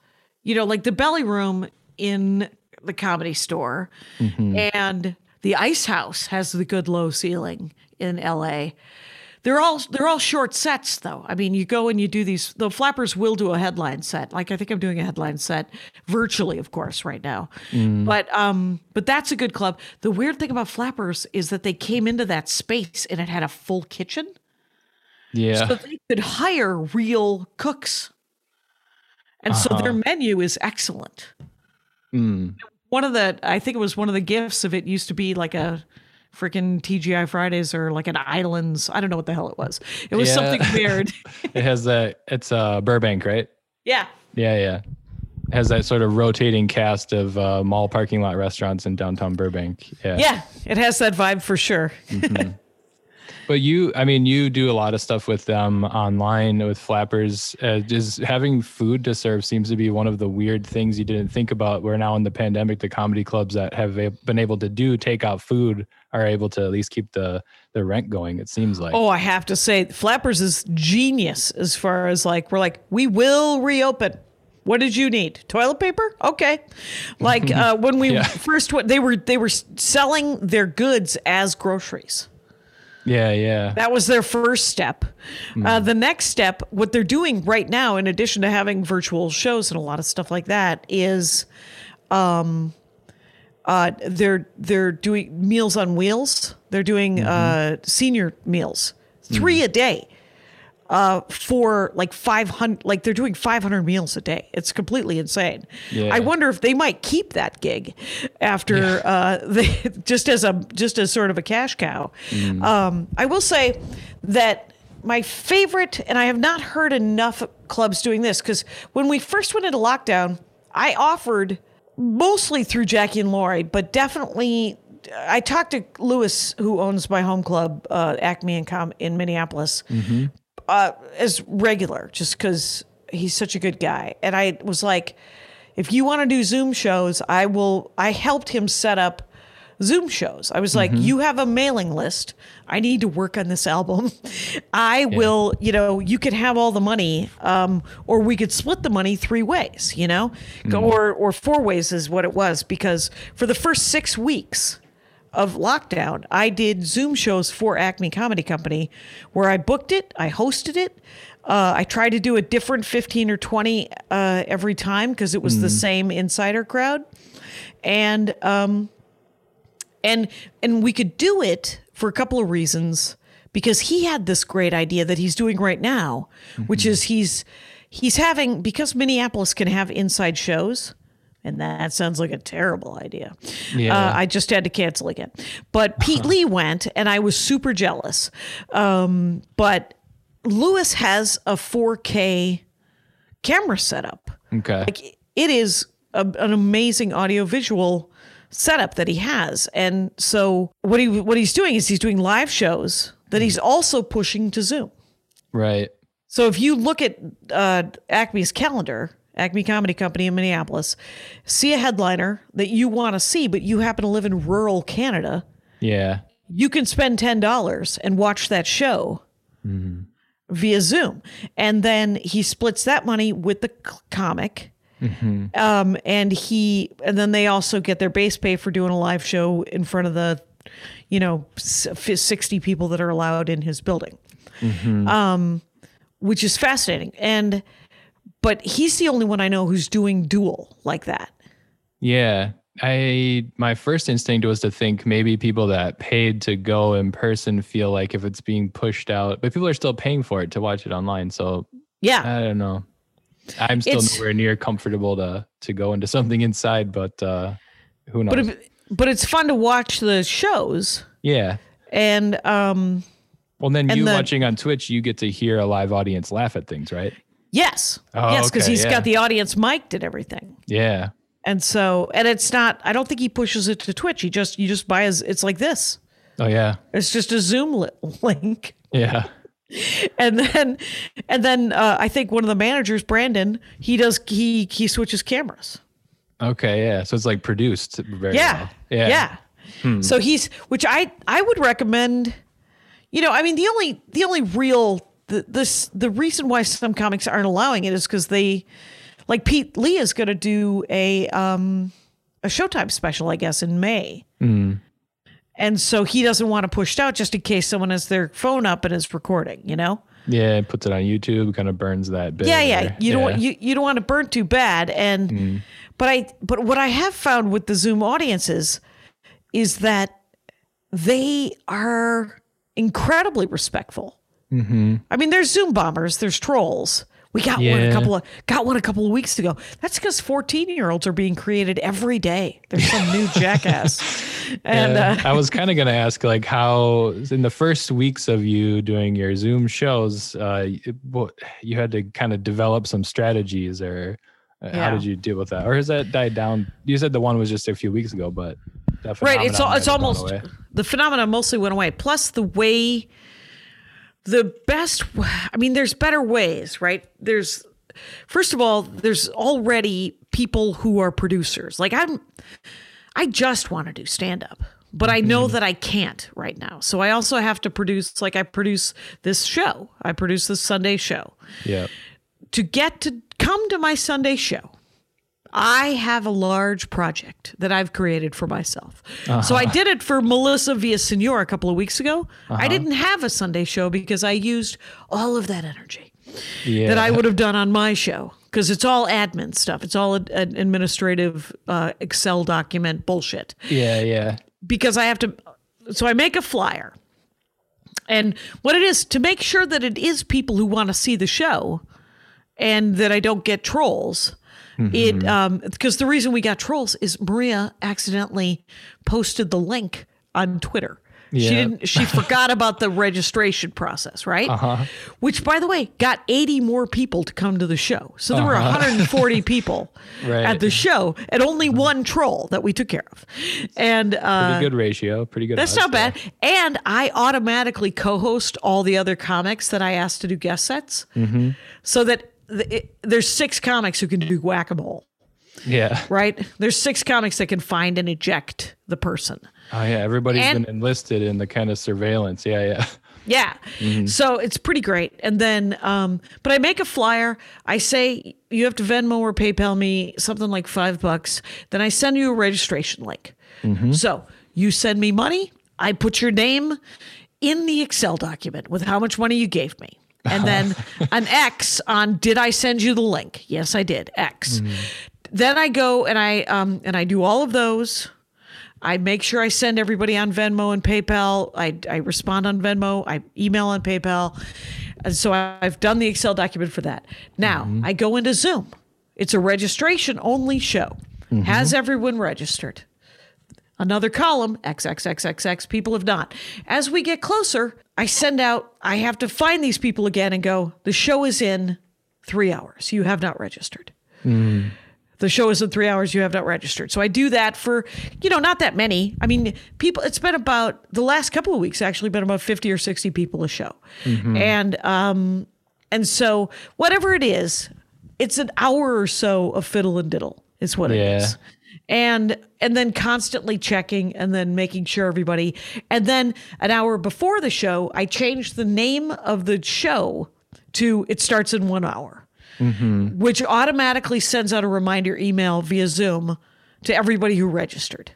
you know like the belly room in the comedy store mm-hmm. and the ice house has the good low ceiling in LA. They're all they're all short sets though. I mean, you go and you do these. The flappers will do a headline set. Like I think I'm doing a headline set virtually, of course, right now. Mm. But um, but that's a good club. The weird thing about flappers is that they came into that space and it had a full kitchen. Yeah, so they could hire real cooks, and uh-huh. so their menu is excellent. Mm. One of the, I think it was one of the gifts of it used to be like a freaking TGI Fridays or like an Islands. I don't know what the hell it was. It was yeah. something weird. it has that. It's uh, Burbank, right? Yeah. Yeah, yeah. It has that sort of rotating cast of uh, mall parking lot restaurants in downtown Burbank. Yeah. Yeah, it has that vibe for sure. mm-hmm. But you, I mean, you do a lot of stuff with them online with flappers. Uh, just having food to serve seems to be one of the weird things you didn't think about. Where now in the pandemic, the comedy clubs that have been able to do takeout food are able to at least keep the the rent going. It seems like. Oh, I have to say, Flappers is genius as far as like we're like we will reopen. What did you need? Toilet paper? Okay. Like uh, when we yeah. first they were they were selling their goods as groceries. Yeah, yeah. That was their first step. Mm. Uh, the next step, what they're doing right now, in addition to having virtual shows and a lot of stuff like that, is um, uh, they're they're doing meals on wheels. They're doing mm-hmm. uh, senior meals, 3 mm. a day, uh, for like five hundred. Like they're doing five hundred meals a day. It's completely insane. Yeah. I wonder if they might keep that gig after yeah. uh, they just as a just as sort of a cash cow. Mm. Um, I will say that my favorite, and I have not heard enough clubs doing this because when we first went into lockdown, I offered mostly through Jackie and Laurie, but definitely I talked to Louis, who owns my home club, uh, Acme Com- in Minneapolis, mm-hmm. Uh, as regular, just because he's such a good guy. And I was like, if you want to do Zoom shows, I will. I helped him set up Zoom shows. I was like, Mm-hmm. you have a mailing list. I need to work on this album. I will, you know, you could have all the money, um, or we could split the money three ways, you know, Go- Mm. or or four ways is what it was because for the first six weeks of lockdown, I did Zoom shows for Acme Comedy Company where I booked it, I hosted it. Uh, I tried to do a different 15 or 20 uh, every time because it was the same insider crowd. And um, and and we could do it for a couple of reasons because he had this great idea that he's doing right now, which is he's he's having because Minneapolis can have inside shows. And that sounds like a terrible idea. Yeah. Uh, I just had to cancel again. But Pete Lee went, and I was super jealous. Um, but Louis has a 4K camera setup. Okay. Like it is a, an amazing audiovisual setup that he has, and so what he what he's doing is he's doing live shows that he's also pushing to Zoom. Right. So if you look at uh, Acme's calendar, Acme Comedy Company in Minneapolis, see a headliner that you want to see, but you happen to live in rural Canada, Yeah. you can spend ten dollars and watch that show via Zoom, and then he splits that money with the comic. Um, and he, and then they also get their base pay for doing a live show in front of the, you know, sixty people that are allowed in his building, um, which is fascinating. And, but he's the only one I know who's doing dual like that. Yeah. I my first instinct was to think maybe people that paid to go in person feel like if it's being pushed out, but people are still paying for it to watch it online. So Yeah, I don't know. I'm still It's- nowhere near comfortable to to go into something inside, but uh who knows? but it, but it's fun to watch the shows yeah. and um Well, then and you the- watching on Twitch, you get to hear a live audience laugh at things, right? Yes Oh, yes because okay, he's yeah. got the audience mic'd and everything Yeah. and so and it's not i don't think he pushes it to twitch he just you just buy his it's like this Oh yeah. it's just a zoom li- link Yeah. and then and then uh, i think one of the managers brandon he does he he switches cameras Okay. Yeah. So it's like produced very yeah well. Yeah. yeah Hmm. so he's which i i would recommend you know i mean the only the only real the this the reason why some comics aren't allowing it is because they like pete lee is going to do a um a showtime special i guess in may Hmm. and so he doesn't want to push it out just in case someone has their phone up and is recording you know Yeah. Puts it on YouTube, kind of burns that bit. yeah yeah you don't want you, you don't want to burn too bad and but i but what i have found with the zoom audiences is that they are incredibly respectful i mean there's zoom bombers there's trolls. We got one a couple of got one a couple of weeks ago. That's because 14 year olds are being created every day. There's some new jackass. And Yeah. uh, I was kind of going to ask, like, how in the first weeks of you doing your Zoom shows, uh, you had to kind of develop some strategies, or uh, how did you deal with that, or has that died down? You said the one was just a few weeks ago, but right it's it's might have gone almost the phenomenon mostly went away. Plus the way the best i mean there's better ways right? There's first of all there's already people who are producers. Like i'm i just want to do stand up but i know mm-hmm. that i can't right now. So i also have to produce like i produce this show. I produce this sunday show. Yeah. to get to come to my Sunday show, I have a large project that I've created for myself. So I did it for Melissa Villasenor a couple of weeks ago. I didn't have a Sunday show because I used all of that energy Yeah. that I would have done on my show because it's all admin stuff. It's all ad- ad- administrative uh, Excel document bullshit Yeah. Yeah. because I have to. So I make a flyer. And what it is to make sure that it is people who want to see the show and that I don't get trolls. It um because the reason we got trolls is Maria accidentally posted the link on Twitter. She didn't she forgot about the registration process, right? Uh-huh. Which by the way, got 80 more people to come to the show. So there were 140 people Right. at the show and only one troll that we took care of. And uh Pretty good ratio. Pretty good. that's not bad. And I automatically co-host all the other comics that I asked to do guest sets, Mm-hmm. so that it, there's six comics who can do whack a mole. Yeah. right? There's six comics that can find and eject the person. Oh yeah. Everybody's And- been enlisted in the kind of surveillance. Yeah, yeah. Yeah. So it's pretty great. And then, um, but I make a flyer. I say you have to Venmo or PayPal me something like five bucks. Then I send you a registration link. So you send me money. I put your name in the Excel document with how much money you gave me. And then an X on did I send you the link? Yes, I did. X. Mm-hmm. Then I go and I um and I do all of those. I make sure I send everybody on Venmo and PayPal. I, I respond on Venmo. I email on PayPal. And so I- I've done the Excel document for that. Now mm-hmm. I go into Zoom. It's a registration only show. Mm-hmm. Has everyone registered? Another column, XXXXX, people have not. As we get closer, I send out, I have to find these people again and go, the show is in three hours. You have not registered. The show is in three hours. You have not registered. So i do that for you know not that many. I mean people it's been about the last couple of weeks actually been about 50 or 60 people a show. And um and so whatever it is it's an hour or so of fiddle and diddle is what it Yeah. is and and then constantly checking and then making sure everybody and then an hour before the show i changed the name of the show to it starts in one hour mm-hmm. which automatically sends out a reminder email via Zoom to everybody who registered.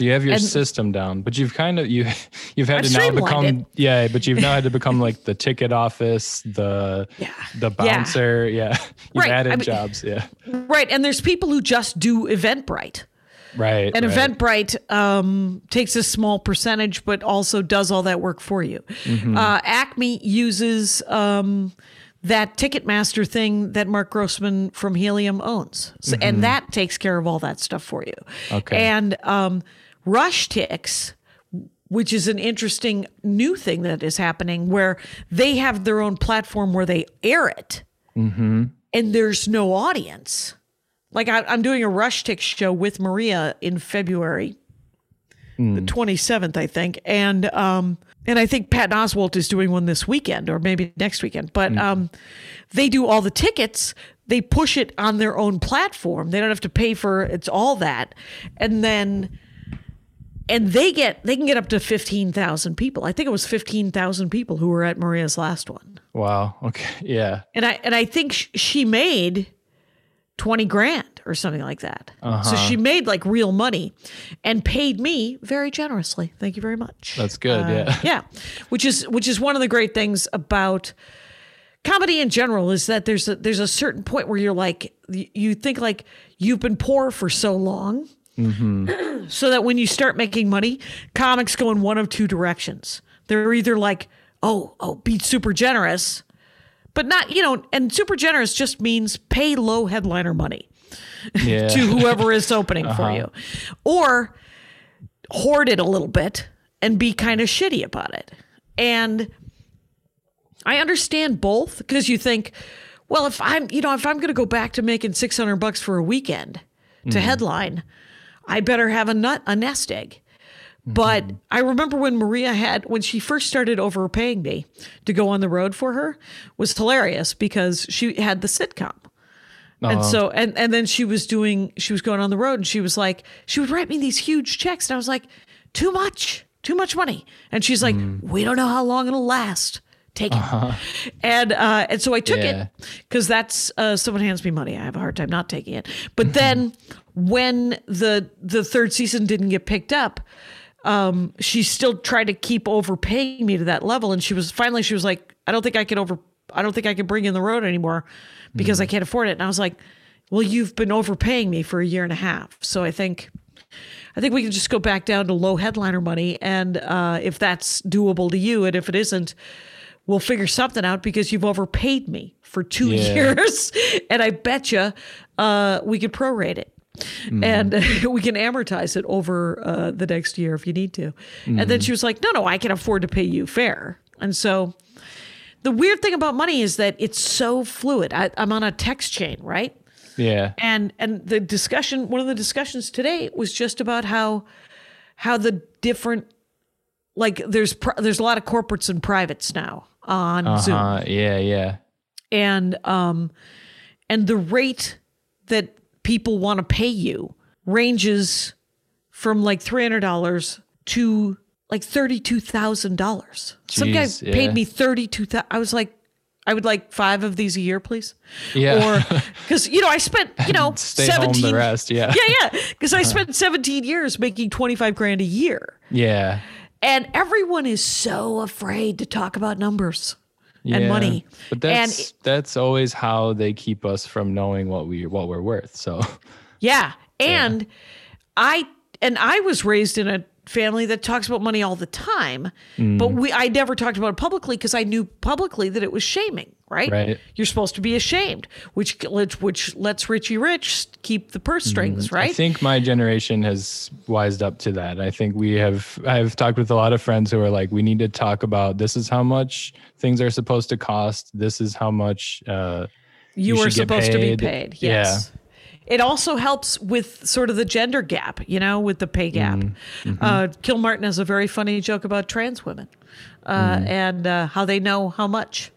So you have your And- system down, but you've kind of you you've had I've to now become yeah, but you've now had to become like the ticket office, the Yeah. the bouncer, yeah. You've Right, added I mean- jobs, yeah. Right. And there's people who just do Eventbrite. Right. And right. Eventbrite um, takes a small percentage, but also does all that work for you. Mm-hmm. Uh, Acme uses um, that Ticketmaster thing that Mark Grossman from Helium owns. So, And that takes care of all that stuff for you. Mm-hmm. Okay. And um, RushTix, which is an interesting new thing that is happening where they have their own platform where they air it Mm-hmm. and there's no audience. Like I, I'm doing a Rush Tick show with Maria in February, the 27th, I think, and um, and I think Pat Oswalt is doing one this weekend or maybe next weekend. But um, they do all the tickets. They push it on their own platform. They don't have to pay for it's all that, and then and they get they can get up to 15,000 people. I think it was 15,000 people who were at Maria's last one. Wow. Okay. Yeah. And I and I think sh- she made 20 grand or something like that. So uh-huh. she made like real money and paid me very generously. Thank you very much. That's good. Uh, yeah. yeah. Which is which is one of the great things about comedy in general is that there's a there's a certain point where you're like you think like you've been poor for so long Mm-hmm. so that when you start making money, comics go in one of two directions. They're either like, oh, oh, be super generous, but not, you know, and super generous just means pay low headliner money Yeah. to whoever is opening for uh-huh. you, or hoard it a little bit and be kind of shitty about it. And I understand both because you think, well, if I'm, you know, if I'm going to go back to making 600 bucks for a weekend to mm-hmm. headline, I better have a nut, a nest egg. But mm-hmm. I remember when Maria had, when she first started overpaying me to go on the road for her, was hilarious because she had the sitcom. And uh-huh. so, and, and then she was doing, she was going on the road and she was like, she would write me these huge checks. And I was like, too much, too much money. And she's like, mm-hmm. we don't know how long it'll last. Take it. Uh-huh. And, uh, and so I took Yeah. it because that's, uh, someone hands me money. I have a hard time not taking it. But mm-hmm. then when the, the third season didn't get picked up, um, she still tried to keep overpaying me to that level. And she was finally, she was like, I don't think I can over, I don't think I can bring in the road anymore because I can't afford it. And I was like, well, you've been overpaying me for a year and a half. So I think, I think we can just go back down to low headliner money. And uh, if that's doable to you, and if it isn't, we'll figure something out because you've overpaid me for two Yeah. years. and I bet you uh, we could prorate it. And we can amortize it over uh, the next year if you need to. And then she was like, no, no, I can afford to pay you fair. And so the weird thing about money is that it's so fluid. I, I'm on a text chain, right? Yeah. and and the discussion one of the discussions today was just about how how the different like there's pr- there's a lot of corporates and privates now on Zoom Uh, yeah. Yeah. and um and the rate that people want to pay you ranges from like $300 to like $32,000. Some guy Jeez, paid me 32,000. I was like, I would like five of these a year, please. Yeah. Or because, you know, I spent, you know, Stay 17. home the rest. Yeah. Yeah, yeah. Because I uh-huh. spent 17 years making 25 grand a year. Yeah. And everyone is so afraid to talk about numbers and money. But and that's that's always how they keep us from knowing what we what we're worth. So Yeah. And I and I was raised in a family that talks about money all the time, Mm. but we I never talked about it publicly because I knew publicly that it was shaming, right? Right. You're supposed to be ashamed, which which, lets Richie Rich keep the purse strings, right? Mm. I think my generation has wised up to that. I think we have I've talked with a lot of friends who are like, we need to talk about this is how much things are supposed to cost. This is how much uh you, you are supposed to be paid. paid. Yeah. Yes. It also helps with sort of the gender gap, you know, with the pay gap. Mm-hmm. Uh, Kilmartin has a very funny joke about trans women uh, Mm. and uh, how they know how much.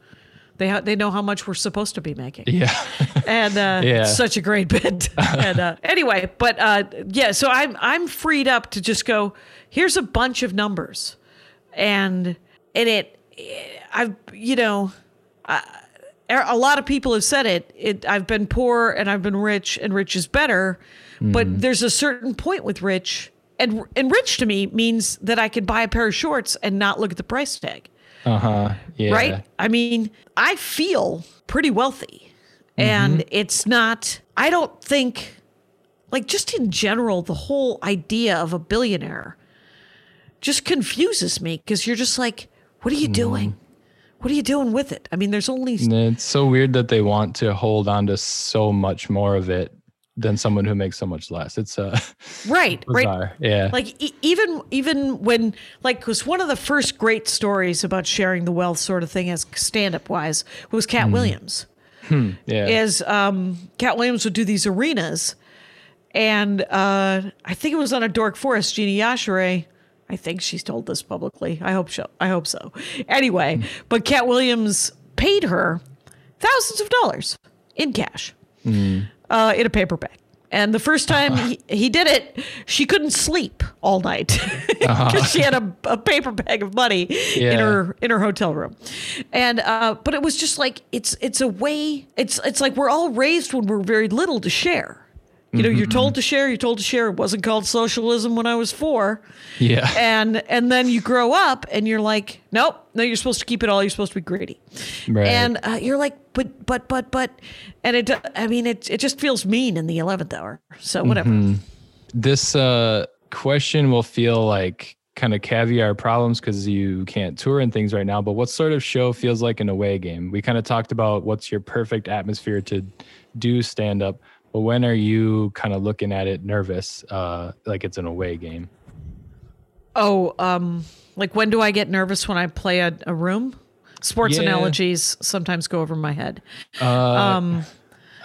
They, ha- they know how much we're supposed to be making. yeah. And uh, Yeah. such a great bit. and uh, anyway, but uh, yeah, so I'm I'm freed up to just go. Here's a bunch of numbers, and and it, I've you know, I, a lot of people have said it. It I've been poor and I've been rich, and rich is better. But there's a certain point with rich, and and rich to me means that I could buy a pair of shorts and not look at the price tag Uh-huh. Yeah. right? I mean, I feel pretty wealthy. And it's not, I don't think, like, just in general, the whole idea of a billionaire just confuses me because you're just like, what are you doing? What are you doing with it? I mean, there's only, it's so weird that they want to hold on to so much more of it than someone who makes so much less. It's uh right, right. Yeah. Like e- even even when like because one of the first great stories about sharing the wealth sort of thing as stand up wise was Katt Williams. yeah. is um, Katt Williams would do these arenas, and uh, I think it was on a Dork Forest. Gina Yashere, I think she's told this publicly. I hope so. I hope so. Anyway, but Katt Williams paid her thousands of dollars in cash uh, in a paper bag. And the first time he, he did it, she couldn't sleep all night because she had a, a paper bag of money in her in her hotel room. And uh, but it was just like it's it's a way it's it's like we're all raised when we're very little to share. You know, you're told to share. You're told to share. It wasn't called socialism when I was four, yeah. and and then you grow up and you're like, nope, no, you're supposed to keep it all. You're supposed to be greedy, Right. and uh, you're like, but but but but, and it. I mean, it it just feels mean in the eleventh hour. So whatever. Mm-hmm. this uh question will feel like kind of caviar problems because you can't tour and things right now but what sort of show feels like an away game we kind of talked about what's your perfect atmosphere to do stand up but when are you kind of looking at it nervous uh like it's an away game Oh, um, like when do I get nervous when I play a, a room? Sports Yeah. analogies sometimes go over my head.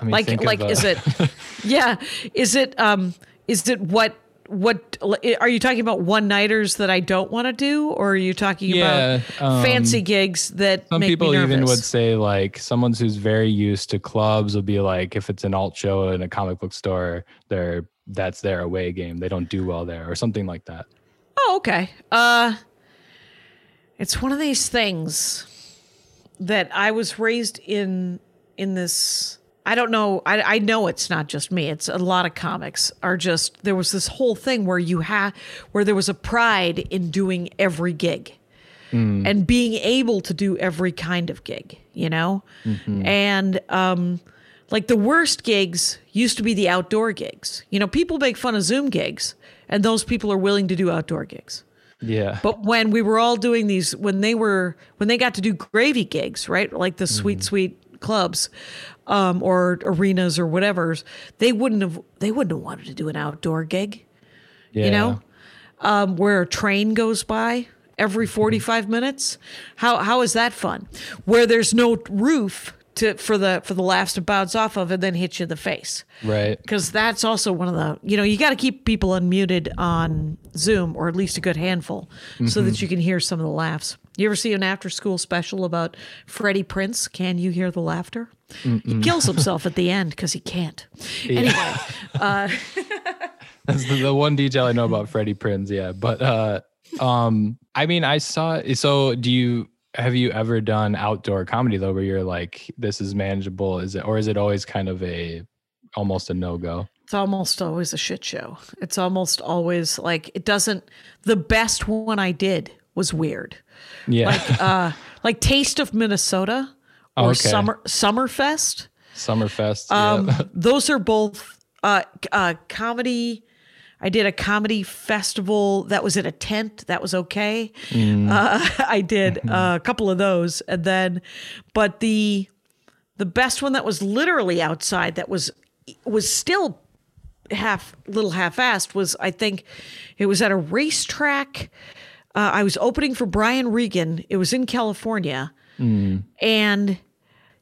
I mean, like like uh, is it yeah is it um is it what what are you talking about one nighters that I don't want to do? Or are you talking Yeah, about fancy um, gigs that some people even would say like someone who's very used to clubs will be like if it's an alt show in a comic book store they're that's their away game. They don't do well there or something like that. Oh, okay. Uh it's one of these things that I was raised in in this I don't know. I, I know it's not just me. It's a lot of comics are just there was this whole thing where you had where there was a pride in doing every gig hmm. and being able to do every kind of gig, you know? Mm-hmm. And um like the worst gigs used to be the outdoor gigs. You know, people make fun of Zoom gigs and those people are willing to do outdoor gigs. yeah But when we were all doing these, when they were, when they got to do gravy gigs, right? Like the sweet, mm-hmm. sweet clubs, um, or arenas or whatever, they wouldn't have, they wouldn't have wanted to do an outdoor gig, yeah you know, um, where a train goes by every 45 minutes. How, how is that fun? Where there's no roof to, for the, for the laughs to bounce off of and then hit you in the face. Right. Because that's also one of the you know you got to keep people unmuted on zoom or at least a good handful so that you can hear some of the laughs. You ever see an after school special about freddie prinze? Can you hear the laughter? He kills himself at the end because he can't. Anyway, uh, That's the, the one detail I know about Freddie Prinze. Yeah, but uh, um, I mean, I saw. So, do you have you ever done outdoor comedy though, where you're like, this is manageable? Is it, or is it always kind of a almost a no go? it's almost always a shit show. It's almost always like it doesn't. The best one I did was weird. Yeah, Like uh, like Taste of Minnesota or Okay. Summer Summerfest. Summerfest. Um, yeah. those are both uh, uh, comedy. I did a comedy festival that was in a tent. That was okay. Uh, I did uh, a couple of those, and then, but the the best one that was literally outside that was was still half little half-assed was I think it was at a racetrack. Uh, I was opening for Brian Regan. It was in California, and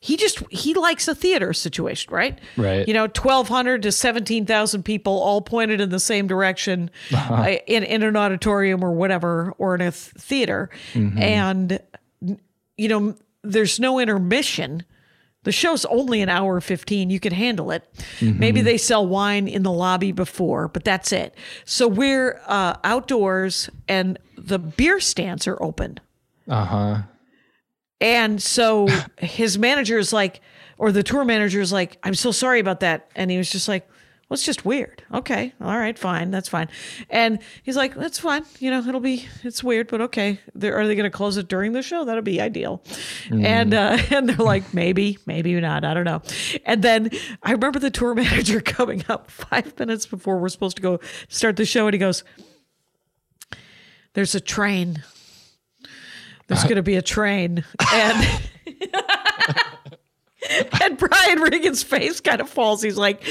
he just he likes a theater situation, right? Right. You know, twelve hundred to seventeen thousand people all pointed in the same direction uh, in in an auditorium or whatever, or in a th- theater, and you know, there's no intermission. The show's only an hour 15. You can handle it. Maybe they sell wine in the lobby before, but that's it. So we're uh, outdoors and the beer stands are open. Uh huh. And so his manager is like, or the tour manager is like, I'm so sorry about that. And he was just like, well, it's just weird. Okay. All right. Fine. That's fine. And he's like, that's fine. You know, it'll be, it's weird, but okay. They're, are they going to close it during the show? That'll be ideal. And, uh, and they're like, maybe, maybe not. I don't know. And then I remember the tour manager coming up five minutes before we're supposed to go start the show. And he goes, there's a train. There's going to be a train. And, and Brian Regan's face kind of falls. He's like,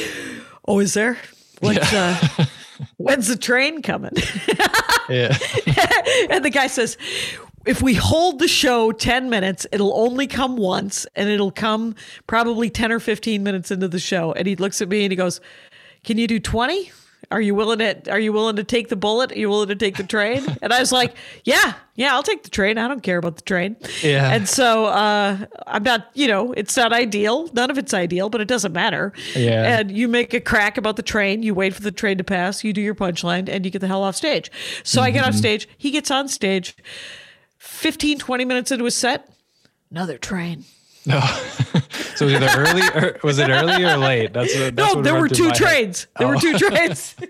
"Oh, is there? What's uh, when's the train coming?" Yeah. and the guy says, "If we hold the show ten minutes, it'll only come once, and it'll come probably ten or fifteen minutes into the show." And he looks at me and he goes, "Can you do 20? Are you willing to are you willing to take the bullet? Are you willing to take the train?" And I was like, "Yeah, yeah, I'll take the train. I don't care about the train." Yeah. And so uh, I'm not, you know, it's not ideal. None of it's ideal, but it doesn't matter. Yeah. And you make a crack about the train, you wait for the train to pass, you do your punchline, and you get the hell off stage. So I get off stage, he gets on stage, 15, 20 minutes into his set, another train. No. so was it early or was it early or late? That's, what- that's No, there were two trains. There were two trains.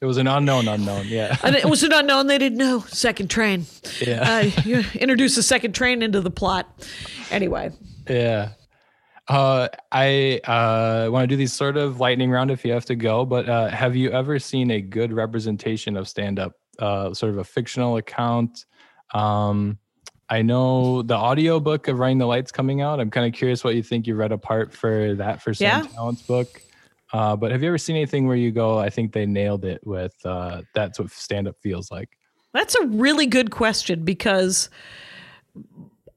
It was an unknown unknown. Yeah. and it was an unknown. They didn't know. Second train. Yeah. Uh, you introduce the second train into the plot. Anyway, Yeah. Uh, I uh, want to do these sort of lightning round if you have to go, but uh, have you ever seen a good representation of stand up, uh, sort of a fictional account? Um, I know the audiobook of Running the Lights coming out. I'm kind of curious what you think you read apart for that for Sam Yeah. Tallent's book. Uh, but have you ever seen anything where you go, I think they nailed it with uh, that's what stand up feels like? That's a really good question because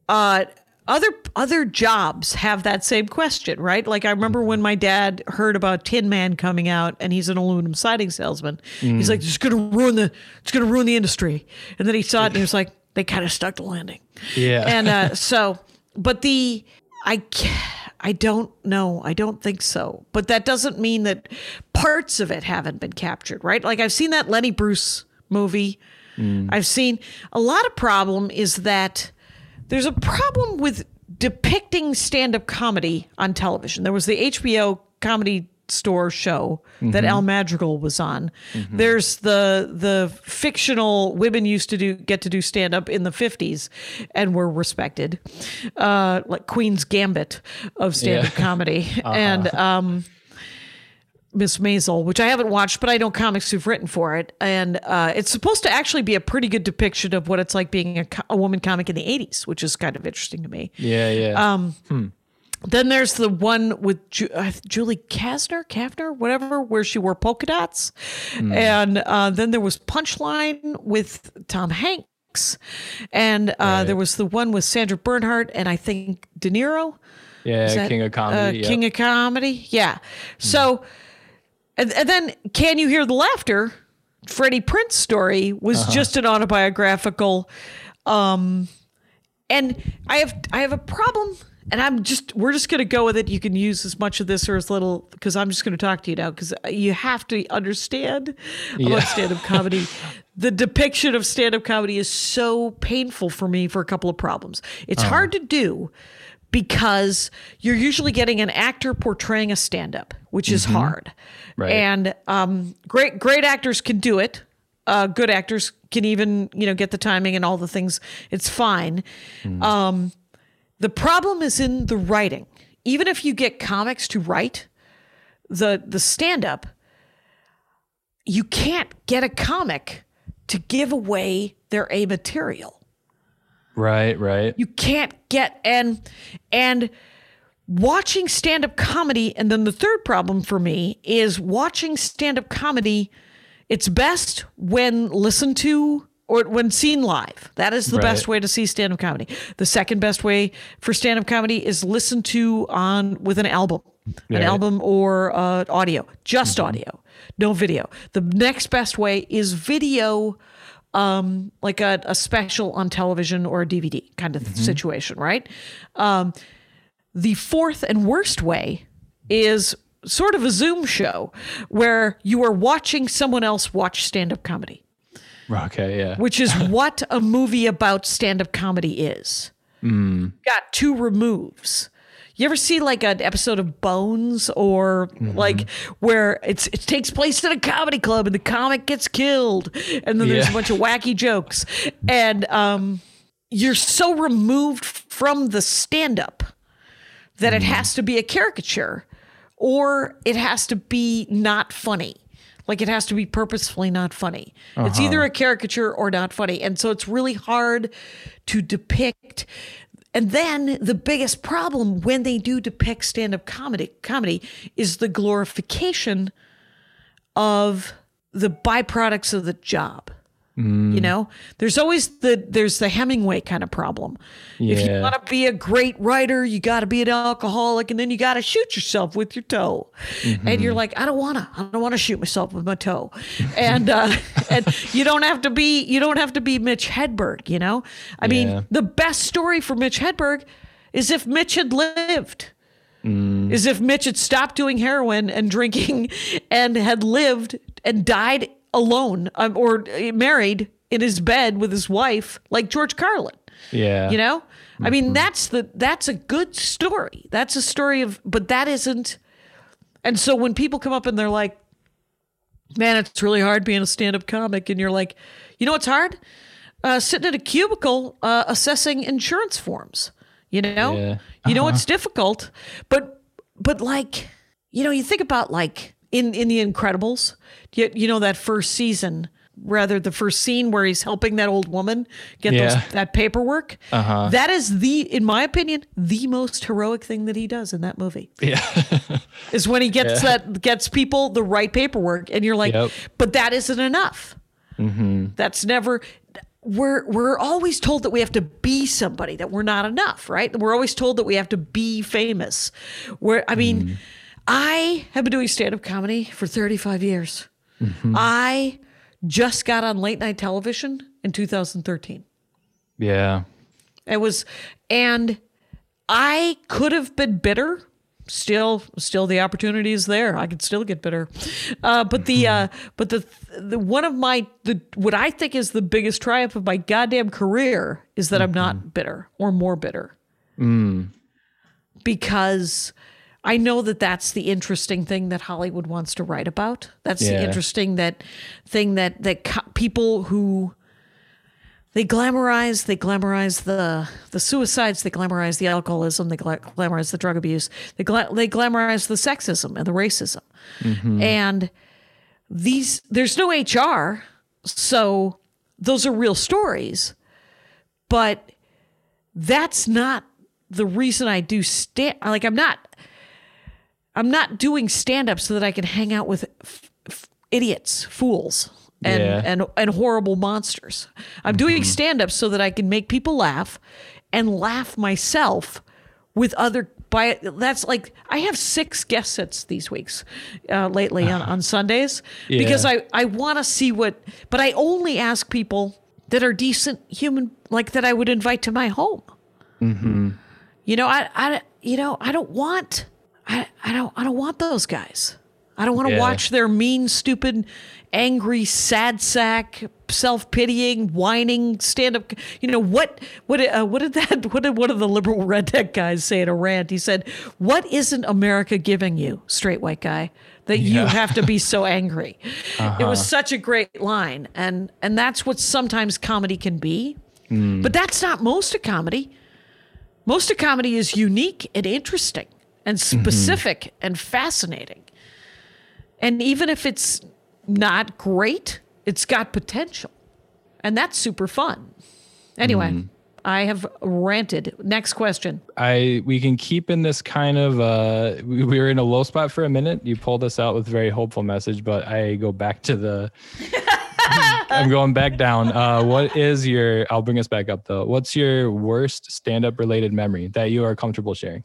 uh, other other jobs have that same question, right? Like I remember when my dad heard about Tin Men coming out, and he's an aluminum siding salesman. He's like, "It's to ruin the it's going to ruin the industry." And then he saw it, and he was like, "They kind of stuck the landing." Yeah. and uh, so, but the I I don't know. I don't think so. But that doesn't mean that parts of it haven't been captured, right? Like I've seen that Lenny Bruce movie. I've seen a lot of problem is that there's a problem with depicting stand-up comedy on television. There was the HBO comedy store show that Al Madrigal was on. There's the the fictional women used to do get to do stand up in the 50s and were respected. Uh like Queen's Gambit of stand up Yeah. comedy and um Miss Maisel, which I haven't watched, but I know comics who've written for it, and uh, it's supposed to actually be a pretty good depiction of what it's like being a, co- a woman comic in the '80s, which is kind of interesting to me. yeah. Yeah. Um, Then there's the one with Ju- uh, Julie Kastner, Kafner, whatever, where she wore polka dots. And uh, then there was Punchline with Tom Hanks. And uh, Right. there was the one with Sandra Bernhard and I think De Niro. yeah. That, King of comedy. Uh, yep. King of Comedy. Yeah. So, and, and then Can You Hear the Laughter? Freddie Prinze story was Uh-huh. just an autobiographical. Um, and I have I have a problem and I'm just we're just going to go with it. You can use as much of this or as little because I'm just going to talk to you now because you have to understand Yeah. about stand-up comedy. the depiction of stand-up comedy is so painful for me for a couple of problems. It's hard to do because you're usually getting an actor portraying a stand-up, which is hard. Right. And um, great great actors can do it. Uh, good actors can even you know get the timing and all the things. It's fine. Um, the problem is in the writing. Even if you get comics to write the the stand up, you can't get a comic to give away their A material. Right, right. You can't get and and watching stand up comedy and then the third problem for me is watching stand up comedy it's best when listened to or when seen live. That is the Right. best way to see stand up comedy. The second best way for stand up comedy is listened to on with an album. An album or uh, audio, just audio, no video. The next best way is video um, like a, a special on television or a DVD kind of situation, right? Um, the fourth and worst way is sort of a Zoom show where you are watching someone else watch stand up comedy, Okay, yeah. which is what a movie about stand up comedy is. Mm. Got two removes. You ever see like an episode of Bones or mm-hmm. like where it's it takes place in a comedy club and the comic gets killed and then there's a bunch of wacky jokes and um you're so removed from the stand up that it mm-hmm. has to be a caricature or it has to be not funny. Like it has to be purposefully not funny. It's either uh-huh. a caricature or not funny. And so it's really hard to depict. And then the biggest problem when they do depict stand-up comedy comedy is the glorification of the byproducts of the job. You mm. know, there's always the there's the Hemingway kind of problem. If you want to be a great writer, you got to be an alcoholic, and then you got to shoot yourself with your toe. And you're mm-hmm. like, I don't wanna, I don't want to shoot myself with my toe. And uh, and you don't have to be, you don't have to be Mitch Hedberg. You know, I Yeah. mean, the best story for Mitch Hedberg is if Mitch had lived mm. is if Mitch had stopped doing heroin and drinking and had lived and died alone um, or married in his bed with his wife like George Carlin. Yeah. You know? I mean that's the that's a good story. That's a story of but that isn't and so when people come up and they're like man it's really hard being a stand-up comic and you're like you know what's hard? Uh, sitting in a cubicle uh, assessing insurance forms. You know? Yeah. You know it's difficult, but but like you know, you think about like in in the Incredibles, you, you know that first season, rather the first scene where he's helping that old woman get Yeah. those, that paperwork. Uh-huh. That is the, in my opinion, the most heroic thing that he does in that movie Yeah. is when he gets that gets people the right paperwork, and you're like, Yep. but that isn't enough. That's never. We're we're always told that we have to be somebody that we're not enough, right? We're always told that we have to be famous. Where I mean, I have been doing stand up comedy for 35 years. I just got on late night television in 2013. yeah. It was, and I could have been bitter. Still, still, the opportunity is there. I could still get bitter, uh, but the, uh, but the, the one of my the what I think is the biggest triumph of my goddamn career is that I'm not bitter or more bitter, because I know that that's the interesting thing that Hollywood wants to write about. That's the interesting that thing that that co- people who they glamorize they glamorize the the suicides they glamorize the alcoholism they gla- glamorize the drug abuse they gla- they glamorize the sexism and the racism. Mm-hmm. And these there's no HR so those are real stories but that's not the reason I do stand like I'm not I'm not doing stand up so that I can hang out with f- f- idiots fools and, Yeah. and and horrible monsters. I'm doing mm-hmm. stand up so that I can make people laugh and laugh myself with other by that's like I have six guest sets these weeks uh, lately on, ah. on Sundays because I I want to see what but I only ask people that are decent human like that I would invite to my home. Mm-hmm. You know, I, I, you know, I don't want, I, I don't, I don't want those guys. I don't want to Yeah. watch their mean, stupid, angry, sad sack, self-pitying, whining stand-up. You know what? What? Uh, what did that? What did one of the liberal redneck guys say in a rant? He said, "What isn't America giving you, straight white guy, that you have to be so angry?" It was such a great line, and and that's what sometimes comedy can be. But that's not most of comedy. Most of comedy is unique and interesting and specific and fascinating. And even if it's not great, it's got potential. And that's super fun. Anyway, I have ranted. Next question. I we can keep in this kind of uh we, we were in a low spot for a minute. You pulled us out with a very hopeful message, but I go back to the I'm going back down. Uh what is your I'll bring us back up though. What's your worst stand-up related memory that you are comfortable sharing?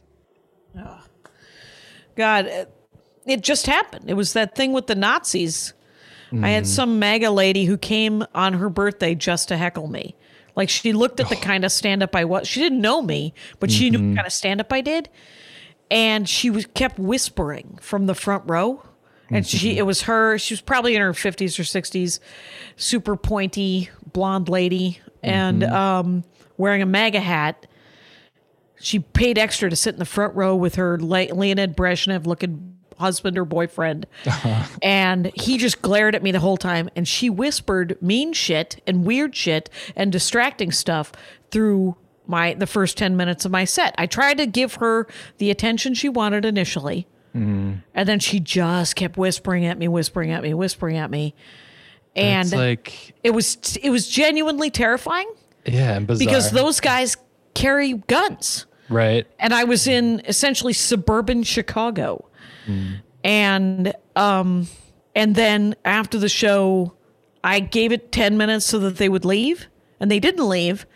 God, it- it just happened. It was that thing with the Nazis. I had mm. some MAGA lady who came on her birthday just to heckle me. Like she looked at the kind of stand up I was. She didn't know me, but she knew what mm-hmm. kind of stand up I did. And she was kept whispering from the front row. And she mm-hmm. it was her, she was probably in her 50s or 60s, super pointy blonde lady and mm-hmm. um wearing a MAGA hat she paid extra to sit in the front row with her Leonid Brezhnev looking husband or boyfriend. and he just glared at me the whole time. And she whispered mean shit and weird shit and distracting stuff through my the first 10 minutes of my set. I tried to give her the attention she wanted initially. Mm-hmm. And then she just kept whispering at me, whispering at me, whispering at me. And like it was it was genuinely terrifying yeah, and bizarre. because those guys carry guns right. and I was in essentially suburban Chicago. And um and then after the show I gave it 10 minutes so that they would leave and they didn't leave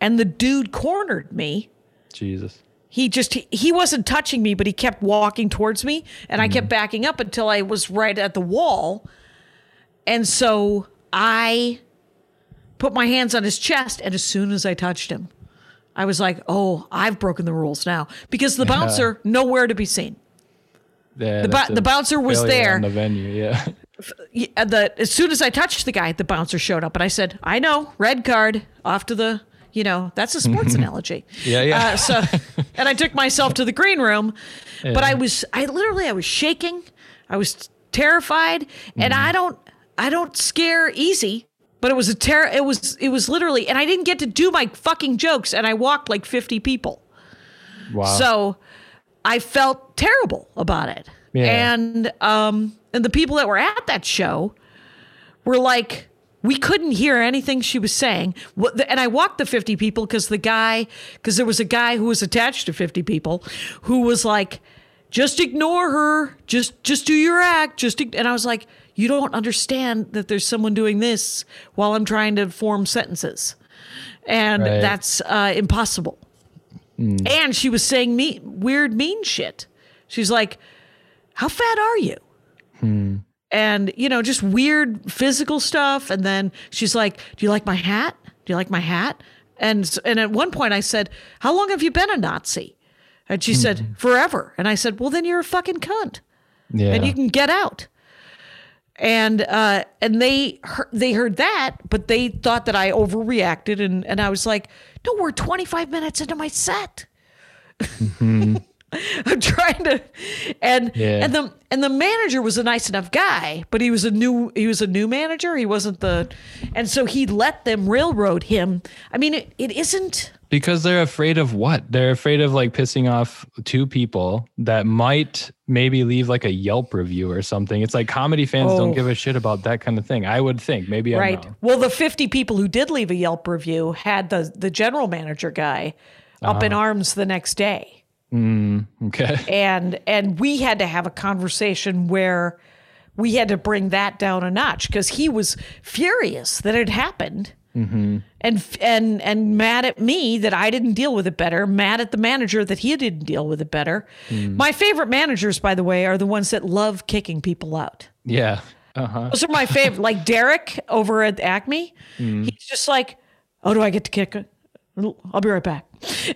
and the dude cornered me. Jesus. He just he, he wasn't touching me but he kept walking towards me and I kept backing up until I was right at the wall. And so I put my hands on his chest and as soon as I touched him I was like, "Oh, I've broken the rules now." Because the bouncer nowhere to be seen. Yeah, The that's bu- a the bouncer was there. on the venue, yeah. Uh, the as soon as I touched the guy, the bouncer showed up, and I said, "I know, red card off to the." You know, that's a sports analogy. Yeah, yeah. Uh, so, and I took myself to the green room, but I was, I literally, I was shaking, I was terrified, and Mm-hmm. I don't, I don't scare easy. But it was a terror. It was, it was literally, and I didn't get to do my fucking jokes, and I walked like fifty people. Wow. So I felt terrible about it. Yeah. And um and the people that were at that show were like we couldn't hear anything she was saying. What- And I walked the 50 people because the guy, because there was a guy who was attached to 50 people who was like, just ignore her. Just, just do your act. Just, and I was like, you don't understand that there's someone doing this while I'm trying to form sentences. And Right. that's uh, impossible. Hmm. And she was saying me weird, mean shit. She's like, "How fat are you?" Hmm. And you know, just weird physical stuff. And then she's like, "Do you like my hat? Do you like my hat?" And and at one point, I said, "How long have you been a Nazi?" And she said, hmm. "Forever." And I said, "Well, then you're a fucking cunt, yeah. and you can get out." And uh, and they heard, they heard that, but they thought that I overreacted, and and I was like, "No, we're 25 minutes into my set." I'm trying to, and Yeah. and the and the manager was a nice enough guy, but he was a new he was a new manager. He wasn't the, and so he let them railroad him. I mean, it, it isn't. Because they're afraid of what? They're afraid of like pissing off two people that might maybe leave like a Yelp review or something. It's like comedy fans Oh. don't give a shit about that kind of thing. I would think. Maybe right. Well, the 50 people who did leave a Yelp review had the the general manager guy up in ah. arms the next day. Mm, okay. and and we had to have a conversation where we had to bring that down a notch because he was furious that it happened Mm-hmm. and and and mad at me that I didn't deal with it better mad at the manager that he didn't deal with it better. Mm. My favorite managers by the way are the ones that love kicking people out. Yeah. Uh-huh. those are my favorite like Derek over at Acme mm. he's just like oh do I get to kick I'll be right back.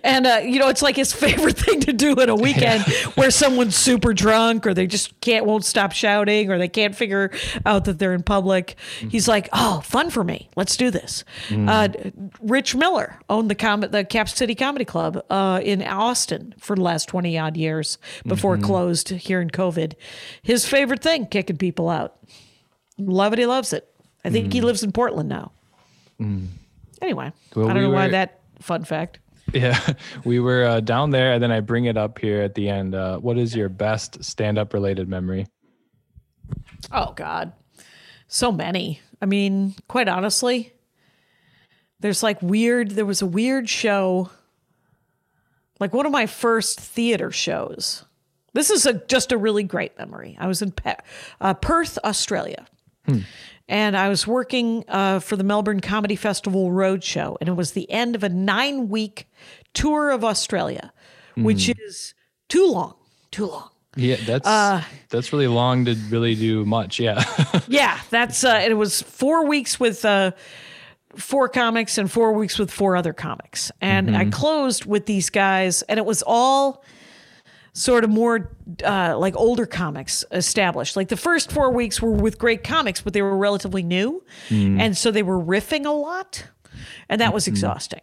And, uh, you know, it's like his favorite thing to do in a weekend yeah. where someone's super drunk or they just can't, won't stop shouting or they can't figure out that they're in public. Mm-hmm. He's like, oh, fun for me. Let's do this. Mm-hmm. Uh, Rich Miller owned the, com- the Cap City Comedy Club uh, in Austin for the last 20 odd years before mm-hmm. it closed here in COVID. His favorite thing, kicking people out. Love it. He loves it. I think he mm. lives in Portland now. Mm. Anyway, well, I don't we know were, why that fun fact. Yeah, we were uh, down there, and then I bring it up here at the end. Uh, what is your best stand-up related memory? Oh God, so many. I mean, quite honestly, there's like weird. There was a weird show, like one of my first theater shows. This is a just a really great memory. I was in Pe- uh, Perth, Australia. Hmm and I was working uh, for the Melbourne Comedy Festival Roadshow, and it was the end of a nine week tour of Australia, mm. which is too long, too long. Yeah, that's uh, that's really long to really do much. Yeah, yeah, that's uh, it was four weeks with uh, four comics and four weeks with four other comics, and mm-hmm. I closed with these guys, and it was all sort of more uh, like older comics established. Like the first four weeks were with great comics, but they were relatively new, mm. and so they were riffing a lot, and that was mm-hmm. exhausting.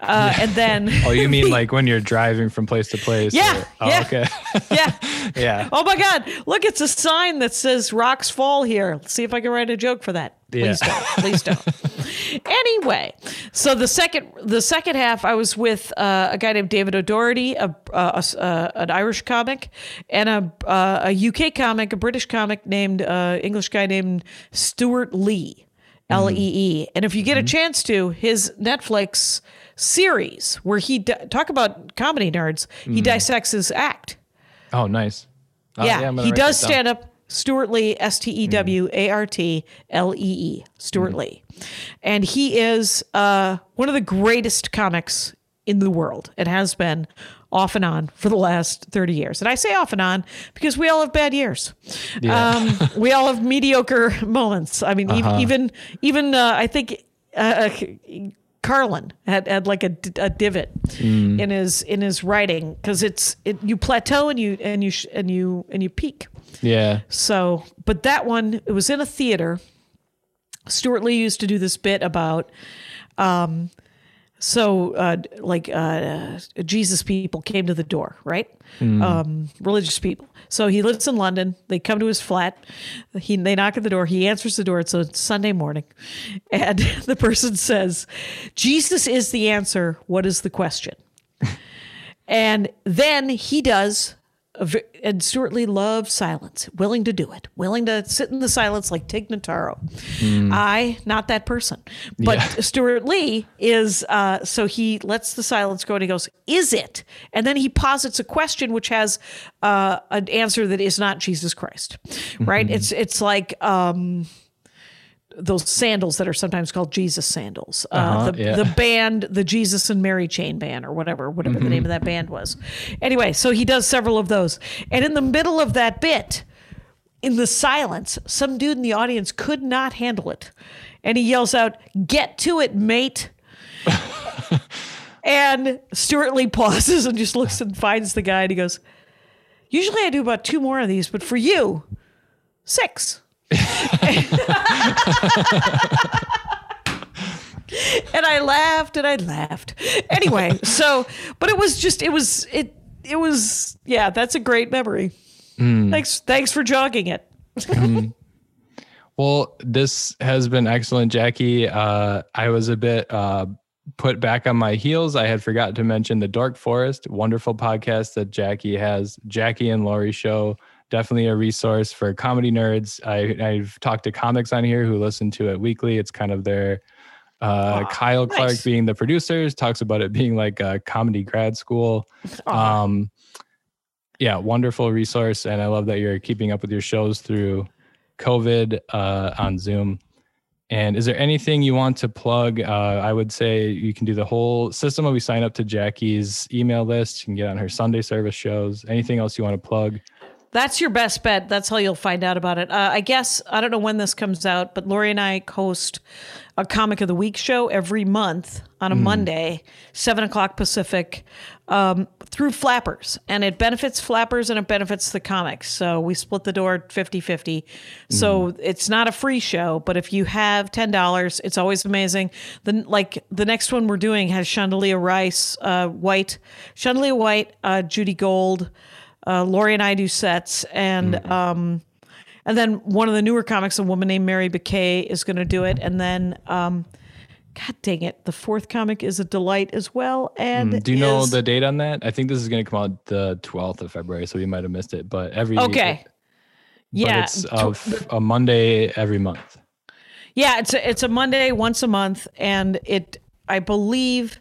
Uh, yeah. And then, oh, you mean like when you're driving from place to place? Yeah. Or, oh, yeah. Okay. yeah. Yeah. Oh my God! Look, it's a sign that says "Rocks Fall" here. Let's see if I can write a joke for that. Please yeah. don't. Please don't. anyway, so the second the second half, I was with uh, a guy named David O'Doherty, a, a, a an Irish comic, and a uh, a UK comic, a British comic named uh, English guy named Stewart Lee. L E E. And if you get a mm-hmm. chance to, his Netflix series where he di- talk about comedy nerds, he mm-hmm. dissects his act. Oh, nice. Uh, yeah, yeah he does stand up. Stewart Lee, S T E W A R T L E E, Stewart mm. Lee. And he is uh, one of the greatest comics in the world and has been off and on for the last 30 years. And I say off and on because we all have bad years. Yeah. Um, we all have mediocre moments. I mean, uh-huh. even, even, uh, I think, uh, uh, Carlin had, had like a, a divot mm. in his in his writing because it's it you plateau and you and you and you and you peak. Yeah. So, but that one it was in a theater. Stewart Lee used to do this bit about um, so uh, like uh, jesus people came to the door right? Mm. um, religious people. So he lives in london. They come to his flat. He, they knock at the door. He answers the door. It's a sunday morning. And the person says jesus is the answer. What is the question? And then he does and Stewart Lee loved silence, willing to do it, willing to sit in the silence like Tig Notaro. Mm. I, not that person. But yeah. Stewart Lee is, uh, so he lets the silence go and he goes, Is it? And then he posits a question which has uh, an answer that is not Jesus Christ, right? Mm-hmm. It's, it's like, um, those sandals that are sometimes called Jesus sandals. Uh, uh-huh, the, yeah. the band, the Jesus and Mary Chain Band, or whatever, whatever mm-hmm. the name of that band was. Anyway, so he does several of those, and in the middle of that bit, in the silence, some dude in the audience could not handle it, and he yells out, "Get to it, mate!" and Stewart Lee pauses and just looks and finds the guy, and he goes, "Usually I do about two more of these, but for you, six and I laughed and I laughed. Anyway, so but it was just it was it it was yeah, that's a great memory. Mm. Thanks thanks for jogging it. mm. Well, this has been excellent, Jackie. Uh, I was a bit uh, put back on my heels. I had forgotten to mention the Dork Forest, wonderful podcast that Jackie has, Jackie and Laurie show definitely a resource for comedy nerds. I, I've talked to comics on here who listen to it weekly. It's kind of their uh, Kyle nice. Clark being the producers talks about it being like a comedy grad school. Um, yeah, wonderful resource, and I love that you're keeping up with your shows through COVID uh, on Zoom. And is there anything you want to plug? Uh, I would say you can do the whole system. We sign up to Jackie's email list, you can get on her Sunday service shows. Anything else you want to plug? That's your best bet. That's how you'll find out about it. Uh, I guess I don't know when this comes out, but Laurie and I host a Comic of the Week show every month on a Monday, seven o'clock Pacific, um, through Flappers, and it benefits Flappers and it benefits the comics. So we split the door 50-50. So it's not a free show, but if you have ten dollars, it's always amazing. The like the next one we're doing has Chandelier Rice, uh, White, Chandelier White, uh, Judy Gold. Uh, Laurie and I do sets, and um, and then one of the newer comics, a woman named Mary Bakay, is going to do it, and then um, God dang it, the fourth comic is a delight as well. And Mm, Do you know the date on that? I think this is going to come out the 12th of February, so we might have missed it. But every Okay, but yeah, it's of a Monday every month. yeah, it's a, it's a Monday once a month, and it I believe,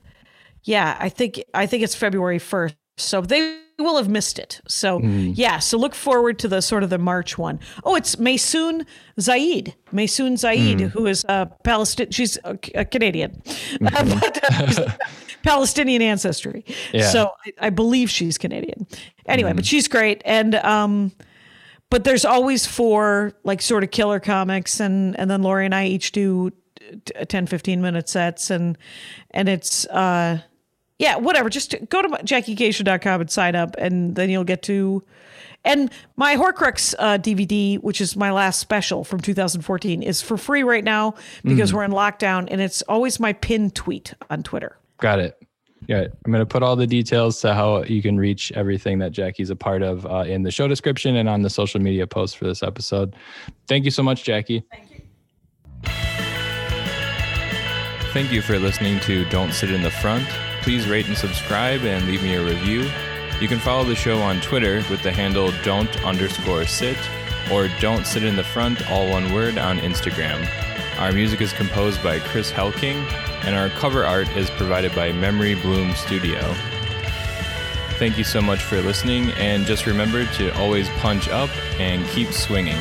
yeah, I think I think it's February first, so they will have missed it. So yeah, so look forward to the sort of the March one. Oh, it's Maysoon Zayid, Maysoon Zayid, who is a Palestinian. She's a, a Canadian, but uh, Palestinian ancestry. Yeah. So I, I believe she's Canadian. Anyway, but she's great, and um, but there's always four like sort of killer comics and and then Laurie and I each do t- 10 15 minute sets and and it's uh yeah whatever just go to jackiekashian.com and sign up and then you'll get to and my Horcrux uh, DVD, which is my last special from 2014, is for free right now because we're in lockdown, and it's always my pinned tweet on Twitter. Got it. Yeah, I'm going to put all the details to how you can reach everything that Jackie's a part of uh, in the show description and on the social media post for this episode. Thank you so much, Jackie. Thank you. Thank you for listening to Don't Sit in the Front. Please rate and subscribe and leave me a review. You can follow the show on Twitter with the handle don't underscore sit or don't sit in the front, all one word, on Instagram. Our music is composed by Chris Helking, and our cover art is provided by Memory Bloom Studio. Thank you so much for listening, and just remember to always punch up and keep swinging.